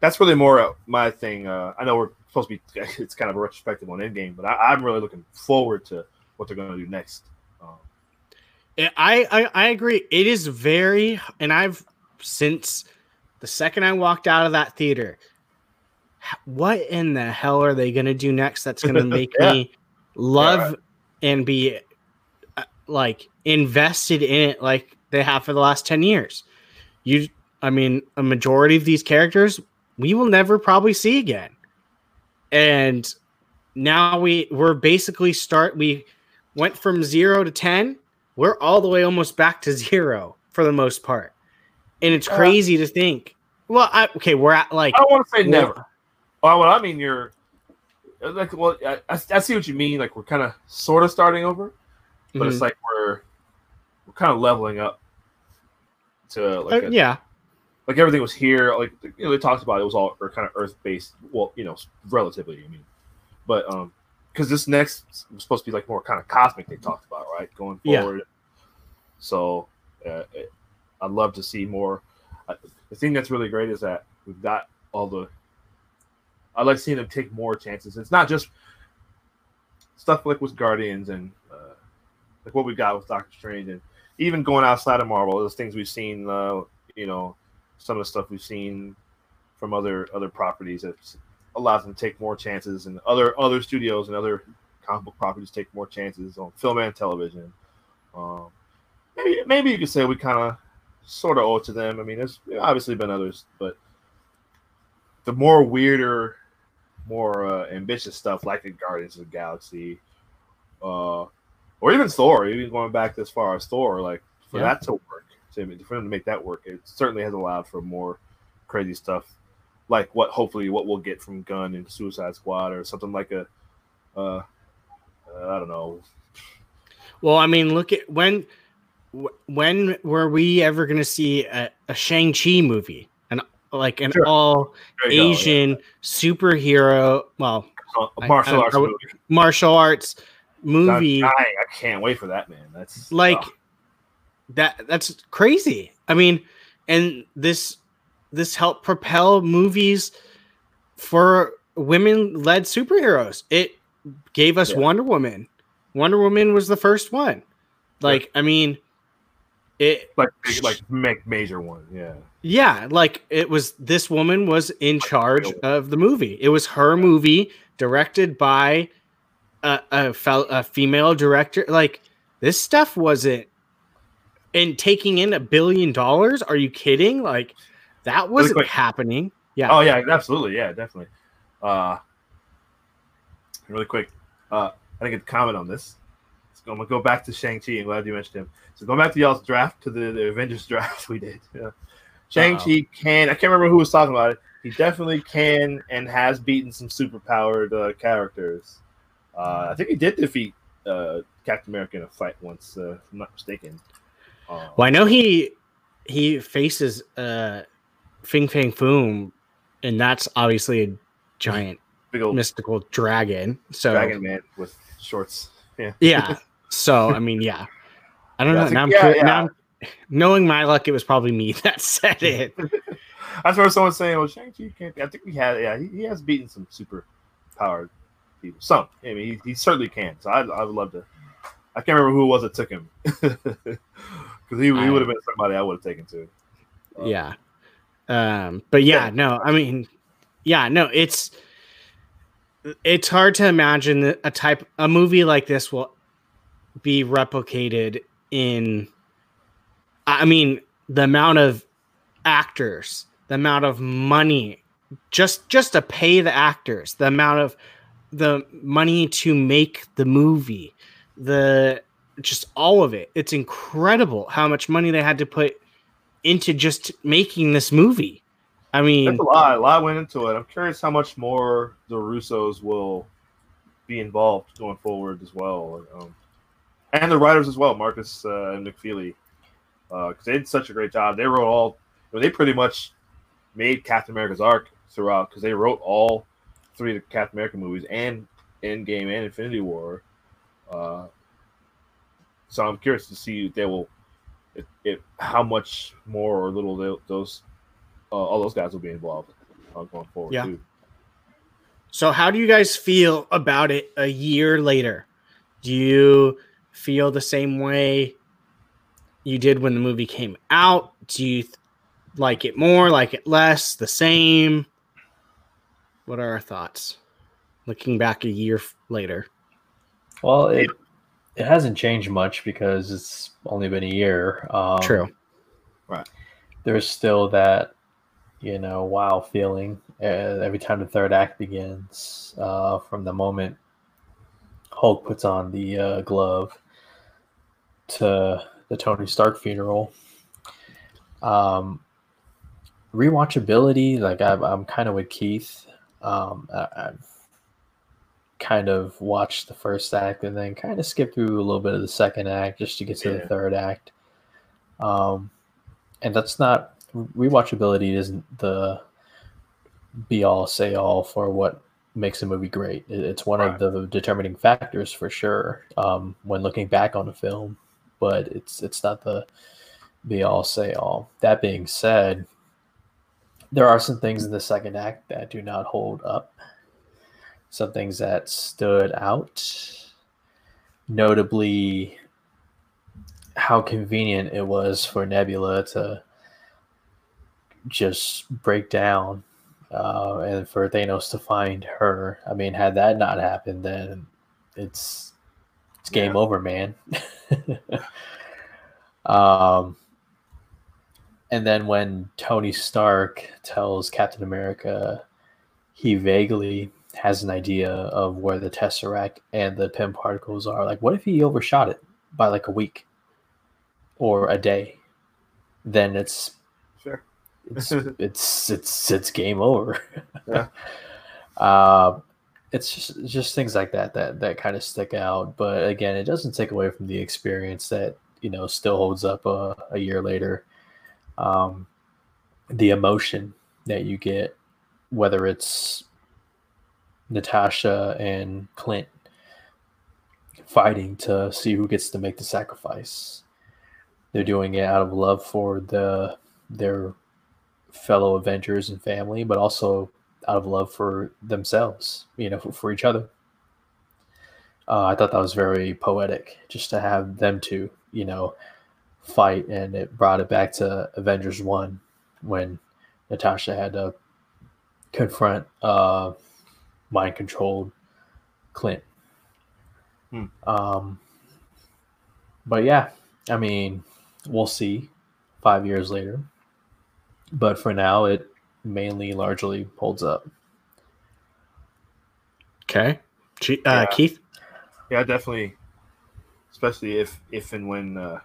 [SPEAKER 3] that's really more my thing. Uh, I know we're supposed to be *laughs* it's kind of a retrospective on Endgame, but I, I'm really looking forward to what they're going to do next. Um,
[SPEAKER 1] I, I I agree. It is very, and I've since the second I walked out of that theater. What in the hell are they going to do next? That's going *laughs* to make
[SPEAKER 3] Yeah.
[SPEAKER 1] me love
[SPEAKER 3] right.
[SPEAKER 1] and be uh, like invested in it, like they have for the last ten years. You, I mean, a majority of these characters we will never probably see again, and now we we're basically start we went from zero to 10 we're all the way almost back to *laughs* zero for the most part and it's
[SPEAKER 3] Uh,
[SPEAKER 1] crazy to think well I, okay we're at like
[SPEAKER 3] I don't want to say never. Well, what I mean, you're like, well, I, I see what you mean. Like we're kind of sort of starting over, but it's
[SPEAKER 1] mhm.
[SPEAKER 3] like we're we're kind of leveling up to like
[SPEAKER 1] Uh,
[SPEAKER 3] a,
[SPEAKER 1] yeah
[SPEAKER 3] like everything was here. Like you know, they talked about it was all or kind of Earth based. Well, you know, relatively. I mean, but um, because this next was supposed to be like more kind of cosmic. They talked about right going
[SPEAKER 1] Yeah.
[SPEAKER 3] forward. So, uh, it, I'd love to see more. Uh, the thing that's really great is that we've got all the. I like seeing them take more chances. It's not just stuff like with Guardians and uh, like what we got with Doctor Strange and even going outside of Marvel, those things we've seen, uh, you know, some of the stuff we've seen from other other properties that allows them to take more chances, and other other studios and other comic book properties take more chances on film and television. Um, maybe maybe you could say we kind of sort of owe it to them. I mean, there's obviously been others, but the more weirder, more uh, ambitious stuff like the Guardians of the Galaxy, uh, or even Thor, even going back this far as Thor, like for
[SPEAKER 1] Yeah.
[SPEAKER 3] that to to, for them to make that work, it certainly has allowed for more crazy stuff, like what hopefully what we'll get from Gunn and Suicide Squad or something like a, uh, uh, I don't know,
[SPEAKER 1] well i mean look at when when were we ever going to see a, a shang-chi movie and like an
[SPEAKER 3] Sure.
[SPEAKER 1] all
[SPEAKER 3] you go, yeah.
[SPEAKER 1] asian superhero well
[SPEAKER 3] a martial
[SPEAKER 1] I-
[SPEAKER 3] arts
[SPEAKER 1] I martial arts movie.
[SPEAKER 3] I can't wait for that, man. That's
[SPEAKER 1] like
[SPEAKER 3] oh,
[SPEAKER 1] that that's crazy. I mean and this this helped propel movies for women led superheroes. It gave us
[SPEAKER 3] Yeah.
[SPEAKER 1] wonder woman. Wonder woman was the first one. Like i mean it
[SPEAKER 3] like like make major one. Yeah,
[SPEAKER 1] yeah like it was this woman was in charge of the movie. It was her movie directed by a, a, fel- a female director. Like this stuff wasn't and taking in a billion dollars are you kidding like that wasn't
[SPEAKER 3] quick.
[SPEAKER 1] happening yeah
[SPEAKER 3] Oh yeah, absolutely. Yeah, definitely. Uh, really quick, uh, I think a comment on this. I'm gonna go back to Shang Chi. I'm glad you mentioned him. So going back to y'all's draft to the, the Avengers *laughs* draft we did. Yeah. Shang Chi can. I can't remember who was talking about it. He definitely can and has beaten some super powered uh, characters. Uh, I think he did defeat uh, Captain America in a fight once, uh, if I'm not mistaken. Uh,
[SPEAKER 1] well i know he he faces uh Fin Fang Foom and that's obviously a giant
[SPEAKER 3] big old
[SPEAKER 1] mystical dragon so
[SPEAKER 3] Dragon Man with shorts. Yeah.
[SPEAKER 1] Yeah. *laughs* So I mean, yeah. I don't know. Now I'm,
[SPEAKER 3] yeah,
[SPEAKER 1] now I'm knowing my luck. It was probably me *laughs* that said *laughs* it.
[SPEAKER 3] That's where someone's saying, "Well, Shang Chi can't." Be. I think we had, yeah, he, he has beaten some super powered people. Some. I mean, he, he certainly can. So I, I would love to. I can't remember who it was that took him because he, he would have been somebody I would have taken to. Uh,
[SPEAKER 1] yeah um but yeah
[SPEAKER 3] Yeah.
[SPEAKER 1] no i mean yeah no it's it's hard to imagine that a type a movie like this will be replicated in i mean the amount of actors the amount of money just just to pay the actors the amount of the money to make the movie the just all of it it's incredible how much money they had to put into just making this movie i mean
[SPEAKER 3] That's a lot. A lot went into it. I'm curious how much more the Russos will be involved going forward as well, um, and the writers as well, Markus uh, and McFeely, because they did such a great job. They wrote all. I mean, they pretty much made Captain America's arc throughout because they wrote all three of the Captain America movies and Endgame and Infinity War. Uh, so I'm curious to see if they will, if, if how much more or little they, those uh, all those guys will be involved uh, going forward
[SPEAKER 1] Yeah.
[SPEAKER 3] too.
[SPEAKER 1] So, how do you guys feel about it a year later? Do you feel the same way you did when the movie came out? Do you th- like it more, like it less, the same? What are our thoughts looking back a year f- later?
[SPEAKER 2] Well, it it hasn't changed much because it's only been a year. Um,
[SPEAKER 1] True. Right.
[SPEAKER 2] There's still that, you know, wow feeling uh, every time the third act begins. Uh, from the moment Hulk puts on the uh, glove to the Tony Stark funeral. Um, rewatchability, like I'm, I'm kind of with Keith. Um, I, I've kind of watch the first act and then kind of skip through a little bit of the second act just to get to the third act. Um, and that's not rewatchability isn't the be all say all for what makes a movie great. It's one
[SPEAKER 3] Right.
[SPEAKER 2] of the determining factors for sure um, when looking back on a film, but it's it's not the be all say all. That being said, there are some things in the second act that do not hold up. Some things that stood out, notably how convenient it was for Nebula to just break down uh, and for Thanos to find her. I mean, had that not happened, then it's it's game
[SPEAKER 3] Yeah.
[SPEAKER 2] over, man. *laughs* um, and then when Tony Stark tells Captain America he vaguely has an idea of where the Tesseract and the Pym particles are, like, what if he overshot it by like a week or a day? Then it's
[SPEAKER 3] Sure.
[SPEAKER 2] it's *laughs* it's it's it's game over.
[SPEAKER 3] Yeah. *laughs*
[SPEAKER 2] uh, it's just it's just things like that that that kind of stick out. But again, it doesn't take away from the experience that you know still holds up a, a year later. Um, the emotion that you get, whether it's Natasha and Clint fighting to see who gets to make the sacrifice. They're doing it out of love for the their fellow Avengers and family, but also out of love for themselves, you know, for, for each other. Uh, I thought that was very poetic, just to have them two, you know, fight, and it brought it back to Avengers One when Natasha had to confront uh, mind controlled Clint.
[SPEAKER 3] Hmm.
[SPEAKER 2] Um, but yeah, I mean, we'll see five years later. But for now, it mainly largely holds up.
[SPEAKER 1] Okay. Che- uh,
[SPEAKER 3] Yeah.
[SPEAKER 1] Keith?
[SPEAKER 3] Yeah, definitely. Especially if if and when uh,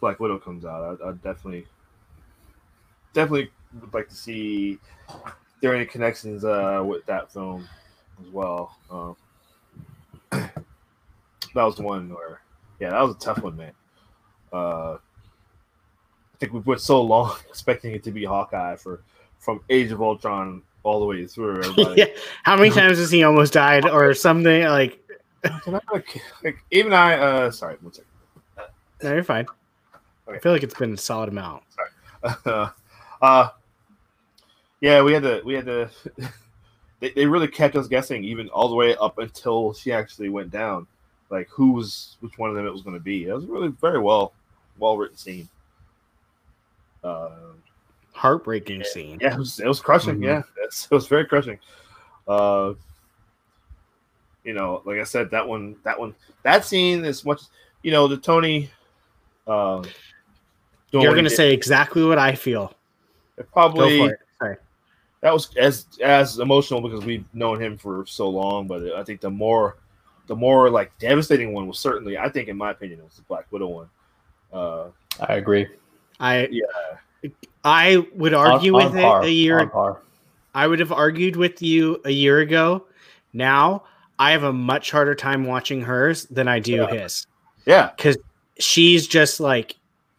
[SPEAKER 3] Black Widow comes out, I, I definitely definitely would like to see if there are any connections uh, with that film as well. Um, *clears throat* that was the one where, yeah, that was a tough one, man. Uh, I think we went so long *laughs* expecting it to be Hawkeye for from Age of Ultron all the way through. Everybody. *laughs*
[SPEAKER 1] yeah. How many times has he almost died or *laughs* something? Like,
[SPEAKER 3] Can I, like, even I, uh, sorry, one second.
[SPEAKER 1] no, you're fine. I feel like it's been a solid amount.
[SPEAKER 3] uh, uh, yeah, we had to, we had to, *laughs* they, they really kept us guessing even all the way up until she actually went down. Like who was which one of them it was going to be. It was really very well well written scene. Uh,
[SPEAKER 1] Heartbreaking scene.
[SPEAKER 3] yeah, it was it was crushing.
[SPEAKER 2] Mhm.
[SPEAKER 3] Yeah, it was very crushing. Uh, you know, like I said, that one, that one, that scene is much, you know, the Tony. Uh,
[SPEAKER 1] You're gonna say exactly what I feel.
[SPEAKER 3] it
[SPEAKER 1] Go
[SPEAKER 3] probably.
[SPEAKER 1] Sorry.
[SPEAKER 3] That was as as emotional because we've known him for so long. But I think the more, the more like devastating one was certainly, I think, in my opinion, it was the Black Widow one. Uh,
[SPEAKER 2] I agree.
[SPEAKER 1] I
[SPEAKER 3] yeah,
[SPEAKER 1] I would argue
[SPEAKER 2] On-
[SPEAKER 1] with
[SPEAKER 2] on
[SPEAKER 1] it
[SPEAKER 2] par,
[SPEAKER 1] a year. I would have argued with you a year ago. Now I have a much harder time watching hers than I do
[SPEAKER 3] Yeah.
[SPEAKER 1] his
[SPEAKER 3] yeah,
[SPEAKER 1] because she's just like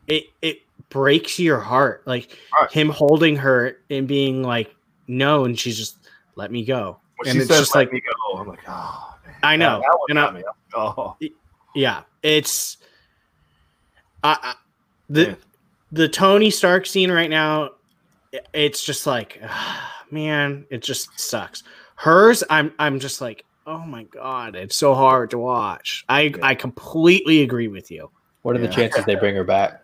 [SPEAKER 1] it. It breaks your heart, like
[SPEAKER 3] Right.
[SPEAKER 1] him holding her and being like, "No," and she's just let me go.
[SPEAKER 3] when
[SPEAKER 1] And
[SPEAKER 3] she
[SPEAKER 1] it's
[SPEAKER 3] says
[SPEAKER 1] just
[SPEAKER 3] "Let
[SPEAKER 1] like-
[SPEAKER 3] me go," I'm like, oh, man.
[SPEAKER 1] I know,
[SPEAKER 3] That, that one
[SPEAKER 1] and I-
[SPEAKER 3] me. Oh,
[SPEAKER 1] Yeah, it's I, I the
[SPEAKER 3] Yeah.
[SPEAKER 1] the Tony Stark scene right now. It's just like, man, it just sucks. Hers, I'm I'm just like, oh my god, it's so hard to watch. I
[SPEAKER 3] Yeah.
[SPEAKER 1] I completely agree with you.
[SPEAKER 2] What are the chances they bring her back?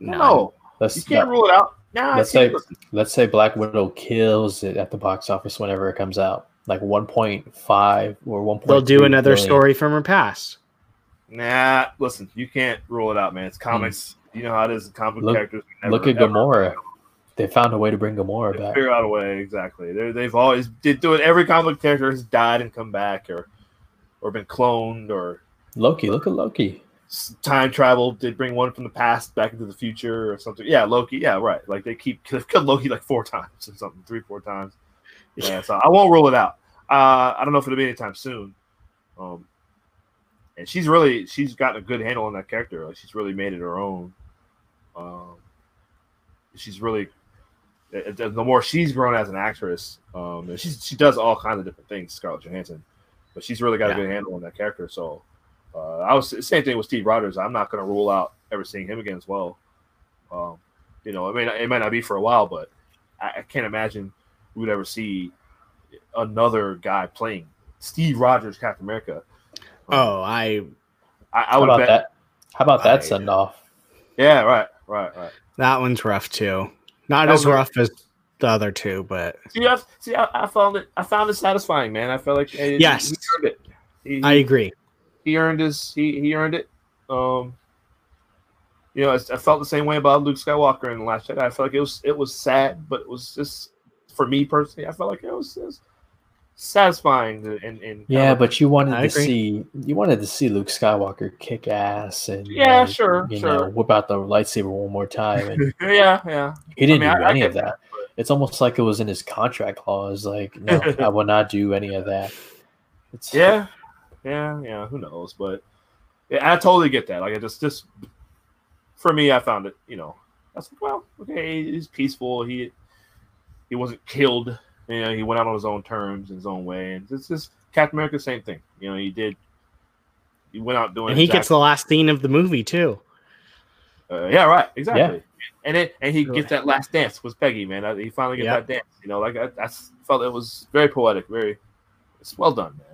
[SPEAKER 1] None.
[SPEAKER 3] no, you can't rule it out. Nah,
[SPEAKER 2] let's say
[SPEAKER 3] listen,
[SPEAKER 2] let's say Black Widow kills it at the box office whenever it comes out, like 1.5 or 1.
[SPEAKER 1] they'll do another story from her past.
[SPEAKER 3] Nah, listen, you can't rule it out, man. It's comics. You know how it is. Comic
[SPEAKER 2] Hmm. Look-
[SPEAKER 3] characters. we
[SPEAKER 2] Look at
[SPEAKER 3] ever-
[SPEAKER 2] Gamora. They found a way to bring Gamora
[SPEAKER 3] They
[SPEAKER 2] back.
[SPEAKER 3] figure out a way. Exactly. They're, they've always did do it. Every comic character has died and come back, or or been cloned, or
[SPEAKER 2] Loki, look at Loki.
[SPEAKER 3] Time travel. Did bring one from the past back into the future, or something. Yeah, Loki. Yeah, right. Like they keep they've *laughs* killed Loki like four *laughs* times or something, three, four times. Yeah, so I won't rule it out. Uh, I don't know if it'll be anytime soon. Um, and she's really she's gotten a good handle on that character. Like she's really made it her own. Um, she's really the more she's grown as an actress, um, and she's she does all kinds of different things, Scarlett Johansson, but she's really got
[SPEAKER 1] Yeah.
[SPEAKER 3] a good handle on that character. So uh, I was same thing with Steve Rogers. I'm not going to rule out ever seeing him again as well. Um, you know, it may not, it might not be for a while, but I, I can't imagine we would ever see another guy playing Steve Rogers Captain America.
[SPEAKER 1] Oh, I
[SPEAKER 3] I, I
[SPEAKER 2] How
[SPEAKER 3] would
[SPEAKER 2] about
[SPEAKER 3] bet.
[SPEAKER 2] that? How about
[SPEAKER 1] I-
[SPEAKER 2] that send off?
[SPEAKER 3] Yeah, right, right, right.
[SPEAKER 1] that one's rough too. Not
[SPEAKER 3] That
[SPEAKER 1] as
[SPEAKER 3] was-
[SPEAKER 1] rough as the other two, but
[SPEAKER 3] See, I, see, I, I found it. I found it satisfying, man. I felt like
[SPEAKER 1] Yes.
[SPEAKER 3] he, earned it. He,
[SPEAKER 1] I agree.
[SPEAKER 3] He earned his. He, he earned it. Um, you know, I, I felt the same way about Luke Skywalker in the Last Jedi. I felt like it was it was sad, but it was just for me personally. I felt like it was, it was satisfying and, and,
[SPEAKER 2] Yeah, but you wanted
[SPEAKER 1] I
[SPEAKER 2] to
[SPEAKER 1] agree.
[SPEAKER 2] see you wanted to see Luke Skywalker kick ass and
[SPEAKER 3] Yeah,
[SPEAKER 2] like,
[SPEAKER 3] sure,
[SPEAKER 2] you
[SPEAKER 3] sure.
[SPEAKER 2] know, whip out the lightsaber one more time. And *laughs*
[SPEAKER 3] yeah, yeah.
[SPEAKER 2] he didn't
[SPEAKER 3] I mean,
[SPEAKER 2] do any of that. It's almost like it was in his contract clause. Like, no, I will not do any of that. *laughs* It's,
[SPEAKER 3] Yeah, yeah, yeah. Who knows? But yeah, I totally get that. Like, I just, just for me, I found it. You know, I was like, well, okay, he's peaceful. He he wasn't killed. You know, he went out on his own terms, in his own way, and it's just Captain America, same thing. You know, he did. He went out doing.
[SPEAKER 1] And he gets the last scene of the movie too.
[SPEAKER 3] Uh, yeah, right, exactly. Yeah. And it and he gets that last dance with Peggy, man. He finally gets
[SPEAKER 1] Yeah.
[SPEAKER 3] that dance. You know, like I, I s- felt it was very poetic, very. It's well done, man.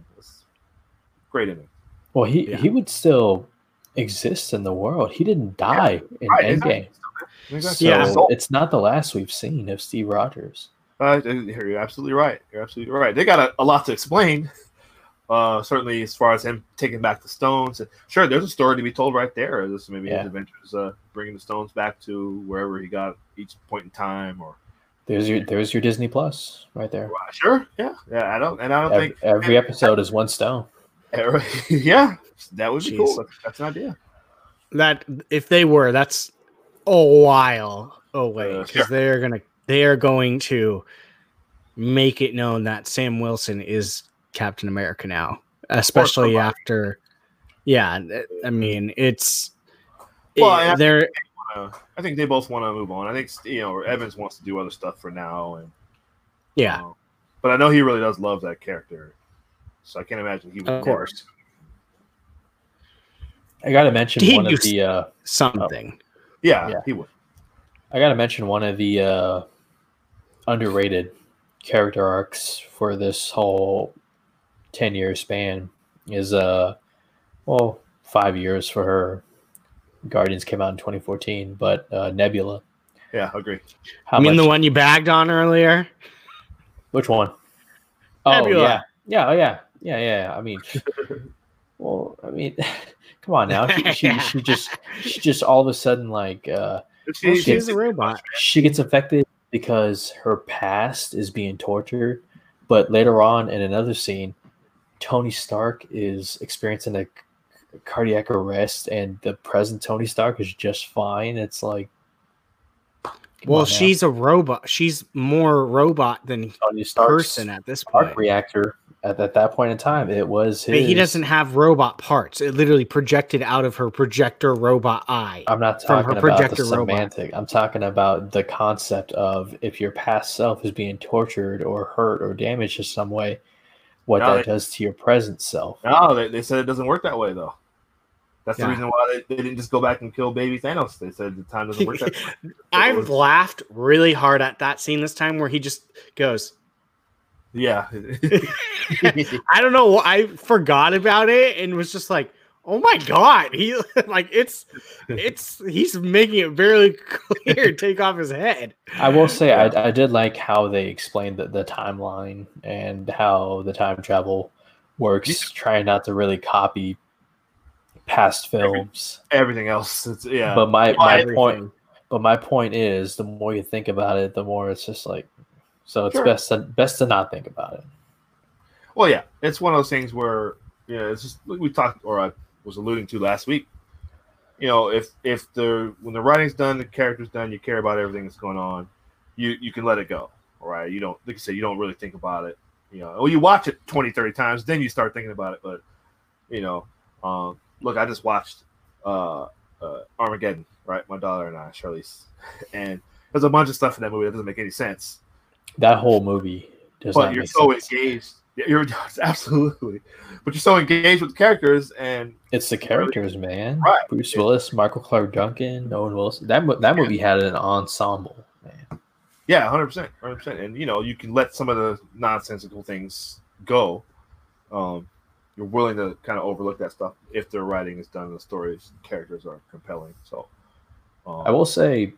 [SPEAKER 3] It's great in it.
[SPEAKER 2] Well, he
[SPEAKER 1] Yeah.
[SPEAKER 2] he would still exist in the world. He didn't die in
[SPEAKER 3] Right,
[SPEAKER 2] Endgame.
[SPEAKER 3] exactly.
[SPEAKER 2] So
[SPEAKER 1] Yeah.
[SPEAKER 2] it's not the last we've seen of Steve Rogers.
[SPEAKER 3] Uh, you're absolutely right. You're absolutely right. They got a, a lot to explain. Uh, certainly, as far as him taking back the stones, sure, there's a story to be told right there. This maybe
[SPEAKER 2] Yeah.
[SPEAKER 3] his adventures, uh, bringing the stones back to wherever he got each point in time, or
[SPEAKER 2] There's your there's your Disney Plus right there.
[SPEAKER 3] Well, sure, yeah, yeah. I don't, and I don't
[SPEAKER 2] Every,
[SPEAKER 3] think,
[SPEAKER 2] every episode is one stone. *laughs*
[SPEAKER 3] yeah, that would be
[SPEAKER 1] Jeez.
[SPEAKER 3] cool. That's, that's an idea.
[SPEAKER 1] That if they were, that's a while away
[SPEAKER 3] Uh,
[SPEAKER 1] because
[SPEAKER 3] sure.
[SPEAKER 1] they're gonna they are going to make it known that Sam Wilson is Captain America now, especially after. Yeah, I mean it's.
[SPEAKER 3] Well,
[SPEAKER 1] it-
[SPEAKER 3] I-
[SPEAKER 1] they're
[SPEAKER 3] Uh, I think they both want to move on. I think you know Evans wants to do other stuff for now, and
[SPEAKER 1] yeah,
[SPEAKER 3] uh, but I know he really does love that character, so I can't imagine he would.
[SPEAKER 1] of course
[SPEAKER 2] I got to mention
[SPEAKER 1] He
[SPEAKER 2] one of the. Uh,
[SPEAKER 1] something.
[SPEAKER 3] Yeah,
[SPEAKER 2] Yeah.
[SPEAKER 3] he would.
[SPEAKER 2] I got to mention one of the uh, underrated character arcs for this whole 10 year span is uh well five years for her guardians came out in 2014 but uh nebula
[SPEAKER 3] Yeah, agree.
[SPEAKER 2] how
[SPEAKER 1] I mean, the one you bagged on earlier.
[SPEAKER 2] which one? Oh
[SPEAKER 1] Nebula.
[SPEAKER 2] yeah yeah oh yeah yeah yeah i mean *laughs* well i mean *laughs* come on now she, she, *laughs* she just she just all of a sudden like uh
[SPEAKER 1] Well,
[SPEAKER 3] She-
[SPEAKER 1] she's a robot.
[SPEAKER 2] she gets affected because her past is being tortured but later on in another scene tony stark is experiencing a cardiac arrest and the present tony stark is just fine it's like come
[SPEAKER 1] Well,
[SPEAKER 2] on now.
[SPEAKER 1] she's a robot. She's more robot than
[SPEAKER 2] tony stark's
[SPEAKER 1] person at this
[SPEAKER 2] arc
[SPEAKER 1] point.
[SPEAKER 2] reactor at, at that point in time it was his
[SPEAKER 1] But he doesn't have robot parts. It literally projected out of her projector robot eye.
[SPEAKER 2] I'm not
[SPEAKER 1] from her
[SPEAKER 2] talking about the
[SPEAKER 1] projector robot.
[SPEAKER 2] semantic. I'm talking about the concept of if your past self is being tortured or hurt or damaged in some way, what
[SPEAKER 3] No,
[SPEAKER 2] that
[SPEAKER 3] it-
[SPEAKER 2] does to your present self.
[SPEAKER 3] No, they, they said it doesn't work that way though. That's
[SPEAKER 1] Yeah.
[SPEAKER 3] the reason why they, they didn't just go back and kill baby Thanos. They said the time doesn't work that. *laughs*
[SPEAKER 1] I've laughed really hard at that scene this time where he just goes,
[SPEAKER 3] Yeah. *laughs*
[SPEAKER 1] I don't know. I forgot about it and was just like, oh my god, he *laughs* like it's it's he's making it very clear. Take off his head.
[SPEAKER 2] I will say I, I did like how they explained the, the timeline and how the time travel works, trying not to really copy past films.
[SPEAKER 3] Everything else, it's yeah.
[SPEAKER 2] But my, my
[SPEAKER 1] Everything.
[SPEAKER 2] point but my point is the more you think about it, the more it's just like so it's
[SPEAKER 3] Sure.
[SPEAKER 2] best to best to not think about it.
[SPEAKER 3] Well, yeah, it's one of those things where you know it's just like we talked or I was alluding to last week. You know, if if the when the writing's done, the character's done, you care about everything that's going on, you you can let it go. All right, you don't like I said, you don't really think about it. You know, well, you watch it 20, 30 times, then you start thinking about it. But you know, um, look, I just watched uh, uh, Armageddon, right? My daughter and I, Charlize, *laughs* and there's a bunch of stuff in that movie that doesn't make any sense
[SPEAKER 2] That whole movie does
[SPEAKER 3] but you're so
[SPEAKER 2] sense.
[SPEAKER 3] engaged. You're *laughs* absolutely, but you're so engaged with the characters, and
[SPEAKER 2] It's the characters, man.
[SPEAKER 3] Right.
[SPEAKER 2] Bruce Willis, Michael Clarke Duncan, Owen Wilson. That that movie had an ensemble, man.
[SPEAKER 3] yeah, hundred percent, hundred percent. And you know, you can let some of the nonsensical things go. Um, you're willing to kind of overlook that stuff if the writing is done and the stories, characters are compelling. So, um,
[SPEAKER 2] I will say,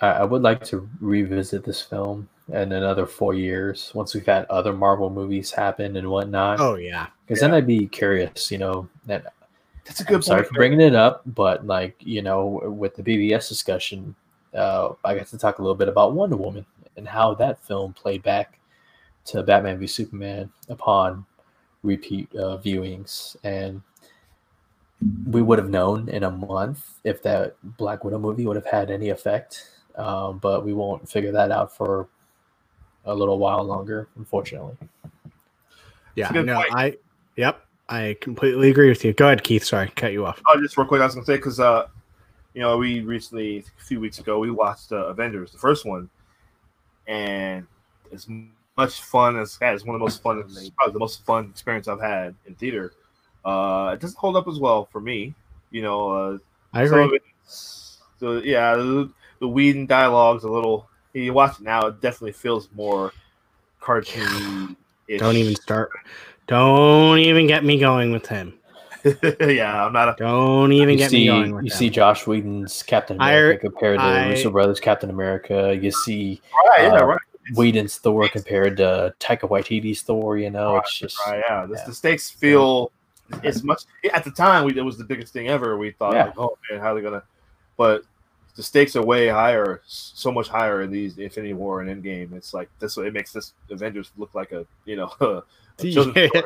[SPEAKER 2] I, I would like to revisit this film in another four years once we've had other Marvel movies happen and whatnot.
[SPEAKER 1] Oh yeah.
[SPEAKER 2] Because then I'd be curious, you know. That
[SPEAKER 3] That's a
[SPEAKER 2] I'm
[SPEAKER 3] good
[SPEAKER 2] sorry for bringing it up, but like you know, with the BBS discussion, uh, I got to talk a little bit about Wonder Woman and how that film played back to Batman v Superman upon repeat uh, viewings, and we would have known in a month if that Black Widow movie would have had any effect, um, but we won't figure that out for a little while longer, unfortunately.
[SPEAKER 1] Yeah. No,
[SPEAKER 3] point.
[SPEAKER 1] I yep. I completely agree with you. Go ahead, Keith. Sorry, cut you off.
[SPEAKER 3] Oh, just real quick, I was gonna say because uh, you know, we recently a few weeks ago we watched uh, Avengers, the first one, and as much fun as had, it's one of the most fun, it's probably the most fun experience I've had in theater. Uh, it doesn't hold up as well for me, you know. Uh,
[SPEAKER 1] I agree.
[SPEAKER 3] it's- so yeah, the, the Whedon dialogue's a little. You watch it now, it definitely feels more cartoony.
[SPEAKER 1] Don't even start. Don't even get me going with him. *laughs*
[SPEAKER 3] yeah, I'm not a.
[SPEAKER 1] Don't even
[SPEAKER 2] you
[SPEAKER 1] get
[SPEAKER 2] see,
[SPEAKER 1] me going with
[SPEAKER 2] you
[SPEAKER 1] him.
[SPEAKER 2] see Joss Whedon's Captain
[SPEAKER 1] I-
[SPEAKER 2] America compared to
[SPEAKER 1] I-
[SPEAKER 2] Russo Brothers Captain America. You see
[SPEAKER 3] Right, yeah,
[SPEAKER 2] uh,
[SPEAKER 3] right.
[SPEAKER 2] Whedon's Thor compared to Taika Waititi's Thor. You know, it's just
[SPEAKER 3] Right, yeah. The,
[SPEAKER 2] yeah.
[SPEAKER 3] the stakes feel as much at the time. We it was the biggest thing ever. We thought,
[SPEAKER 2] Yeah.
[SPEAKER 3] like, oh man, how are they gonna? But the stakes are way higher, so much higher in these Infinity War and Endgame. It's like this. It makes this Avengers look like a you know *laughs* a *laughs* children's
[SPEAKER 1] Yeah.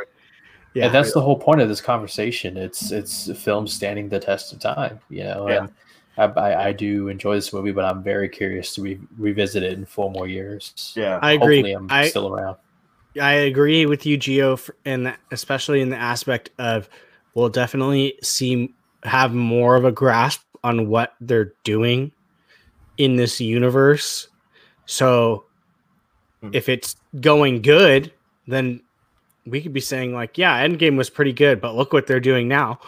[SPEAKER 1] yeah.
[SPEAKER 2] and that's the whole point of this conversation. It's it's a film standing the test of time. You know,
[SPEAKER 3] Yeah.
[SPEAKER 2] and I, I, I do enjoy this movie, but I'm very curious to re- revisit it in four more years.
[SPEAKER 3] Yeah,
[SPEAKER 1] I agree.
[SPEAKER 2] Hopefully, I'm
[SPEAKER 1] I,
[SPEAKER 2] still around.
[SPEAKER 1] I agree with you, Geo, and especially in the aspect of we'll definitely see have more of a grasp on what they're doing in this universe. So
[SPEAKER 3] Hmm.
[SPEAKER 1] if it's going good, then we could be saying like, yeah, Endgame was pretty good, but look what they're doing now.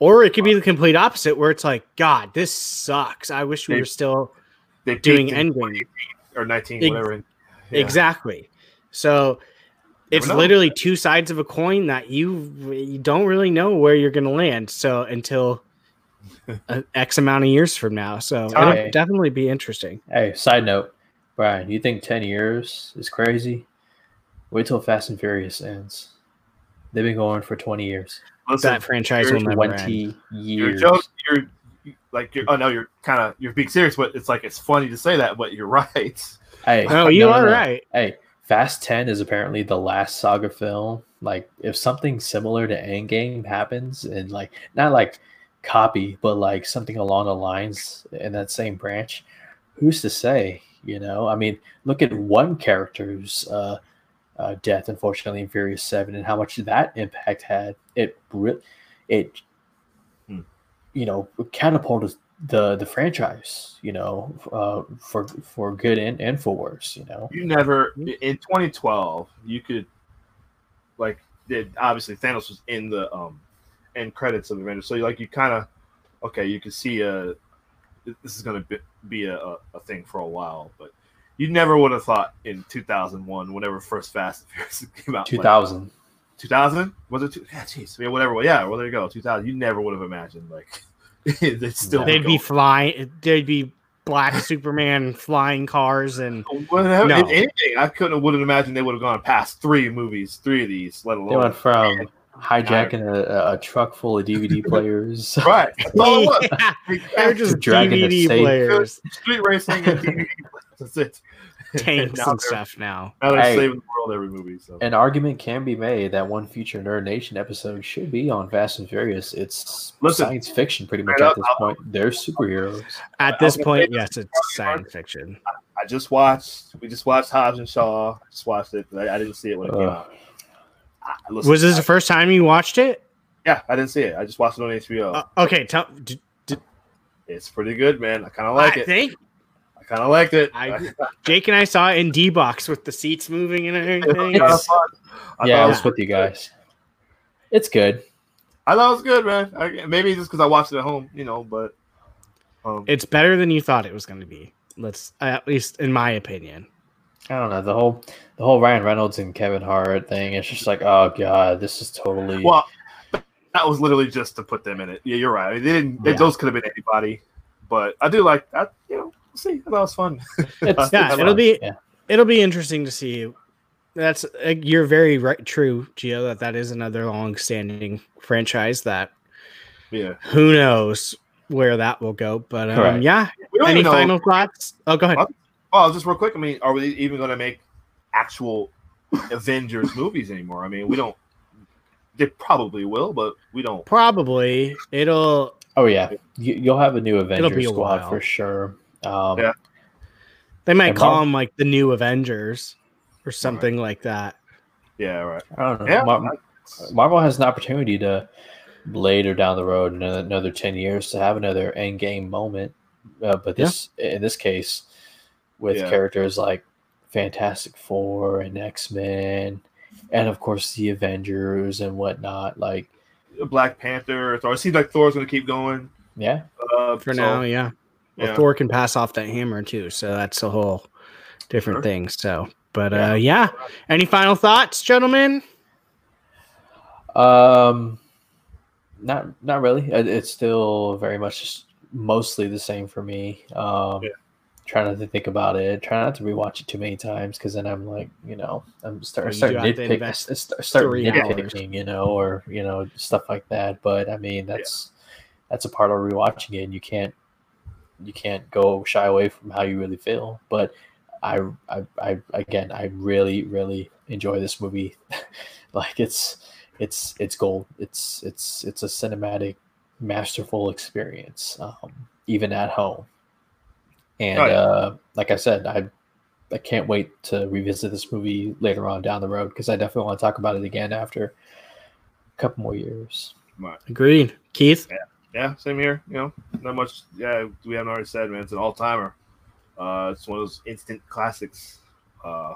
[SPEAKER 1] Or it could be the complete opposite, where it's like, God, this sucks. I wish we
[SPEAKER 3] They-
[SPEAKER 1] were still
[SPEAKER 3] they
[SPEAKER 1] doing
[SPEAKER 3] peaked in
[SPEAKER 1] Endgame.
[SPEAKER 3] or nineteen,
[SPEAKER 1] Ex-
[SPEAKER 3] whatever. Yeah.
[SPEAKER 1] Exactly. So it's
[SPEAKER 3] know.
[SPEAKER 1] literally two sides of a coin that you you don't really know where you're going to land. So until *laughs* X amount of years from now, so it'll
[SPEAKER 2] Okay.
[SPEAKER 1] definitely be interesting.
[SPEAKER 2] Hey, side note, Brian, you think 10 years is crazy? Wait till Fast and Furious ends. They've been going for 20 years.
[SPEAKER 3] Listen,
[SPEAKER 1] That franchise will never end.
[SPEAKER 2] 20
[SPEAKER 3] you're
[SPEAKER 2] years.
[SPEAKER 3] joke, you're like you're. Oh no, you're kind of you're being serious, but it's like it's funny to say that, but you're *laughs* right.
[SPEAKER 2] Hey,
[SPEAKER 1] No, you
[SPEAKER 2] no,
[SPEAKER 1] are
[SPEAKER 2] no.
[SPEAKER 1] right.
[SPEAKER 2] Hey, Fast 10 is apparently the last saga film. Like, if something similar to Endgame happens, and like, not like copy, but like something along the lines in that same branch, who's to say? You know, I mean, look at one character's uh, uh, death, unfortunately, in Furious 7, and how much that impact had. It, re- it,
[SPEAKER 3] Hmm.
[SPEAKER 2] you know, catapulted the the franchise, you know, uh, for for good and, and for worse, you know.
[SPEAKER 3] You never in 2012 you could like did obviously Thanos was in the um end credits of Avengers, so like you kind of okay, you could see a this is gonna be, be a, a, a thing for a while, but you never would have thought in 2001, whenever first Fast and Furious *laughs* came out,
[SPEAKER 2] Two thousand.
[SPEAKER 3] 2000 was it? Two, yeah, jeez, yeah, whatever. Yeah, well there you go, 2000. You never would have imagined like *laughs* they'd still
[SPEAKER 1] They'd be flying. They'd be black *laughs* Superman flying cars and
[SPEAKER 3] Whatever,
[SPEAKER 1] No.
[SPEAKER 3] anything. I couldn't wouldn't imagine they would have gone past three movies, three of these, let alone
[SPEAKER 2] They went from hijacking a, a truck full of DVD players.
[SPEAKER 3] right. Oh,
[SPEAKER 1] yeah, they're just
[SPEAKER 2] Dragging
[SPEAKER 1] DVD players,
[SPEAKER 3] street racing and DVD. That's it. *laughs*
[SPEAKER 1] tanks
[SPEAKER 3] now
[SPEAKER 1] and stuff now.
[SPEAKER 3] Now they're
[SPEAKER 2] Hey.
[SPEAKER 3] saving the world every movie. So
[SPEAKER 2] An argument can be made that one future Nerd Nation episode should be on Fast and Furious. It's
[SPEAKER 3] Listen,
[SPEAKER 2] science fiction, pretty much
[SPEAKER 3] straight
[SPEAKER 2] at
[SPEAKER 3] up,
[SPEAKER 2] this
[SPEAKER 3] I'll-
[SPEAKER 2] point. They're superheroes.
[SPEAKER 1] At this
[SPEAKER 3] was gonna
[SPEAKER 1] point, yes, it's science fiction.
[SPEAKER 3] I just watched. We just watched Hobbs and Shaw. I just watched it. I, I didn't see it when it came
[SPEAKER 2] Ugh.
[SPEAKER 3] out. I, listen,
[SPEAKER 1] Was this
[SPEAKER 3] I-
[SPEAKER 1] the first time you watched it?
[SPEAKER 3] yeah, I didn't see it. I just watched it on HBO.
[SPEAKER 1] Uh, okay, tell. d-
[SPEAKER 3] it's pretty good, man. I kind of like
[SPEAKER 1] I
[SPEAKER 3] it.
[SPEAKER 1] think
[SPEAKER 3] I kind of liked it.
[SPEAKER 1] I- Jake and I saw it in D box with the seats moving and everything.
[SPEAKER 3] It was kinda
[SPEAKER 1] It's-
[SPEAKER 3] fun. I
[SPEAKER 2] yeah,
[SPEAKER 3] thought
[SPEAKER 2] I
[SPEAKER 3] it
[SPEAKER 2] was
[SPEAKER 3] was,
[SPEAKER 2] with you guys. It's good.
[SPEAKER 3] I thought it was good, man. I, maybe just because I watched it at home, you know. But um,
[SPEAKER 1] It's better than you thought it was going to be. Let's, at least in my opinion.
[SPEAKER 2] I don't know the whole the whole Ryan Reynolds and Kevin Hart thing. It's just like, oh god, this is totally.
[SPEAKER 3] well, that was literally just to put them in it. Yeah, you're right. I mean, they didn't. they-
[SPEAKER 2] Yeah.
[SPEAKER 3] those could have been anybody, but I do like that. You know, we'll see. I thought it was fun. *laughs*
[SPEAKER 2] it's,
[SPEAKER 1] Yeah, it'll
[SPEAKER 2] fun.
[SPEAKER 1] be-
[SPEAKER 2] yeah.
[SPEAKER 1] It'll be interesting to see. That's uh, you're very right, true, Gio. That that is another long-standing franchise that
[SPEAKER 3] Yeah.
[SPEAKER 1] who knows where that will go. But um,
[SPEAKER 2] Correct.
[SPEAKER 1] yeah, any
[SPEAKER 3] even know-
[SPEAKER 1] final thoughts? Oh, go ahead.
[SPEAKER 3] What? Oh, just real quick. I mean, are we even going to make actual Avengers movies anymore? I mean, we don't. They probably will, but we don't.
[SPEAKER 1] Probably it'll.
[SPEAKER 2] Oh yeah, you, you'll have a new Avengers
[SPEAKER 1] be a
[SPEAKER 2] squad for sure. Um,
[SPEAKER 3] Yeah.
[SPEAKER 1] They might
[SPEAKER 2] And
[SPEAKER 1] call
[SPEAKER 2] Mar-
[SPEAKER 1] them like the new Avengers or something like that.
[SPEAKER 3] Yeah, right.
[SPEAKER 2] I don't know.
[SPEAKER 3] Yeah,
[SPEAKER 2] Mar- Marvel has an opportunity to later down the road, in another ten years, to have another end game moment. Uh, but this, in this case, with
[SPEAKER 3] Yeah.
[SPEAKER 2] characters like Fantastic Four and X Men, and of course the Avengers and whatnot. Like,
[SPEAKER 3] Black Panther. Thor. It seems like Thor's going to keep going.
[SPEAKER 2] yeah,
[SPEAKER 3] Uh,
[SPEAKER 1] For
[SPEAKER 3] so,
[SPEAKER 1] now, yeah. Well,
[SPEAKER 3] yeah.
[SPEAKER 1] Thor can pass off that hammer too, so that's a whole different
[SPEAKER 3] Sure.
[SPEAKER 1] thing. So, but
[SPEAKER 3] Yeah.
[SPEAKER 1] uh, yeah. Any final thoughts, gentlemen?
[SPEAKER 2] Um, not not really. It's still very much just mostly the same for me. Um,
[SPEAKER 3] Yeah.
[SPEAKER 2] trying not to think about it. Try not to rewatch it too many times because then I'm like, you know, I'm start
[SPEAKER 1] Well, you
[SPEAKER 2] start
[SPEAKER 1] do to
[SPEAKER 2] nitpick, start, start nitpicking, you know, or you know, stuff like that. But I mean, that's that's a part of rewatching it. And you can't you can't go shy away from how you really feel. But I, I, I again, I really, really enjoy this movie. *laughs* like it's, it's, it's gold. It's, it's, it's a cinematic, masterful experience, um, even at home. And
[SPEAKER 3] Oh, yeah.
[SPEAKER 2] uh, like I said, I, I can't wait to revisit this movie later on down the road because I definitely want to talk about it again after a couple more years.
[SPEAKER 1] Agreed. Keith?
[SPEAKER 3] Yeah, same here. You know, not much. Yeah, we haven't already said, man. It's an all timer. Uh, it's one of those instant classics. Uh,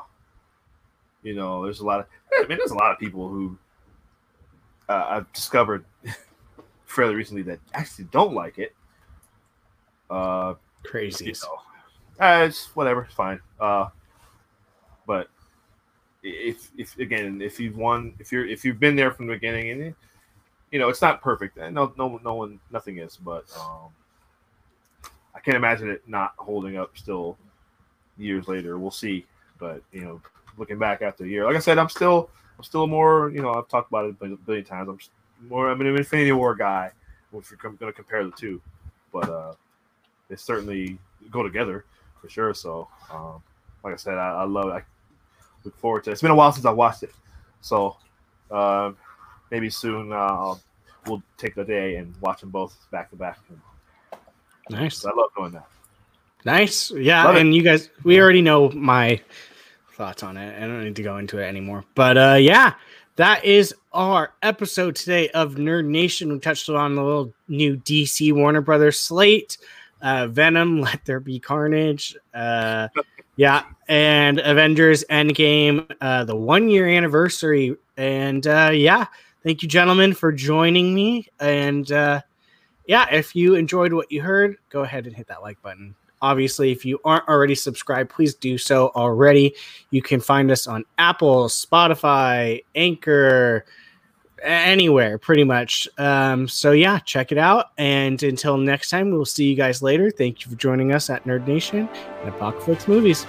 [SPEAKER 3] you know, there's a lot of. I mean, there's a lot of people who uh, I've discovered *laughs* fairly recently that actually don't like it. Uh, you
[SPEAKER 1] Crazies.
[SPEAKER 3] know, uh, it's whatever, it's fine. Uh, but if if again if you've won if you're if you've been there from the beginning and you know it's not perfect. And no no no one nothing is but um i can't imagine it not holding up still years later. We'll see. But you know looking back after a year like i said i'm still i'm still more you know i've talked about it a billion times. I'm more i'm an infinity war guy if you're going to compare the two. But uh they certainly go together for sure. So um like i said i, I love it. I, look forward to it. It's been a while since I watched it, so uh, maybe soon uh, we'll take the day and watch them both back to back.
[SPEAKER 1] Nice.
[SPEAKER 3] I love doing that.
[SPEAKER 1] Nice. Yeah,
[SPEAKER 3] Love it.
[SPEAKER 1] and you guys, we already know my thoughts on it. I don't need to go into it anymore. But uh, yeah, that is our episode today of Nerd Nation. We touched on the little new DC Warner Brothers slate, uh, Venom, *laughs* Let There Be Carnage. Uh, yeah, and Avengers Endgame, uh, the one year anniversary. And uh, yeah, thank you, gentlemen, for joining me. And uh, yeah, if you enjoyed what you heard, go ahead and hit that like button. Obviously, if you aren't already subscribed, please do so already. You can find us on Apple, Spotify, Anchor, anywhere pretty much. Um, so yeah, check it out. And until next time, we'll see you guys later. Thank you for joining us at Nerd Nation and Apocalypse Movies.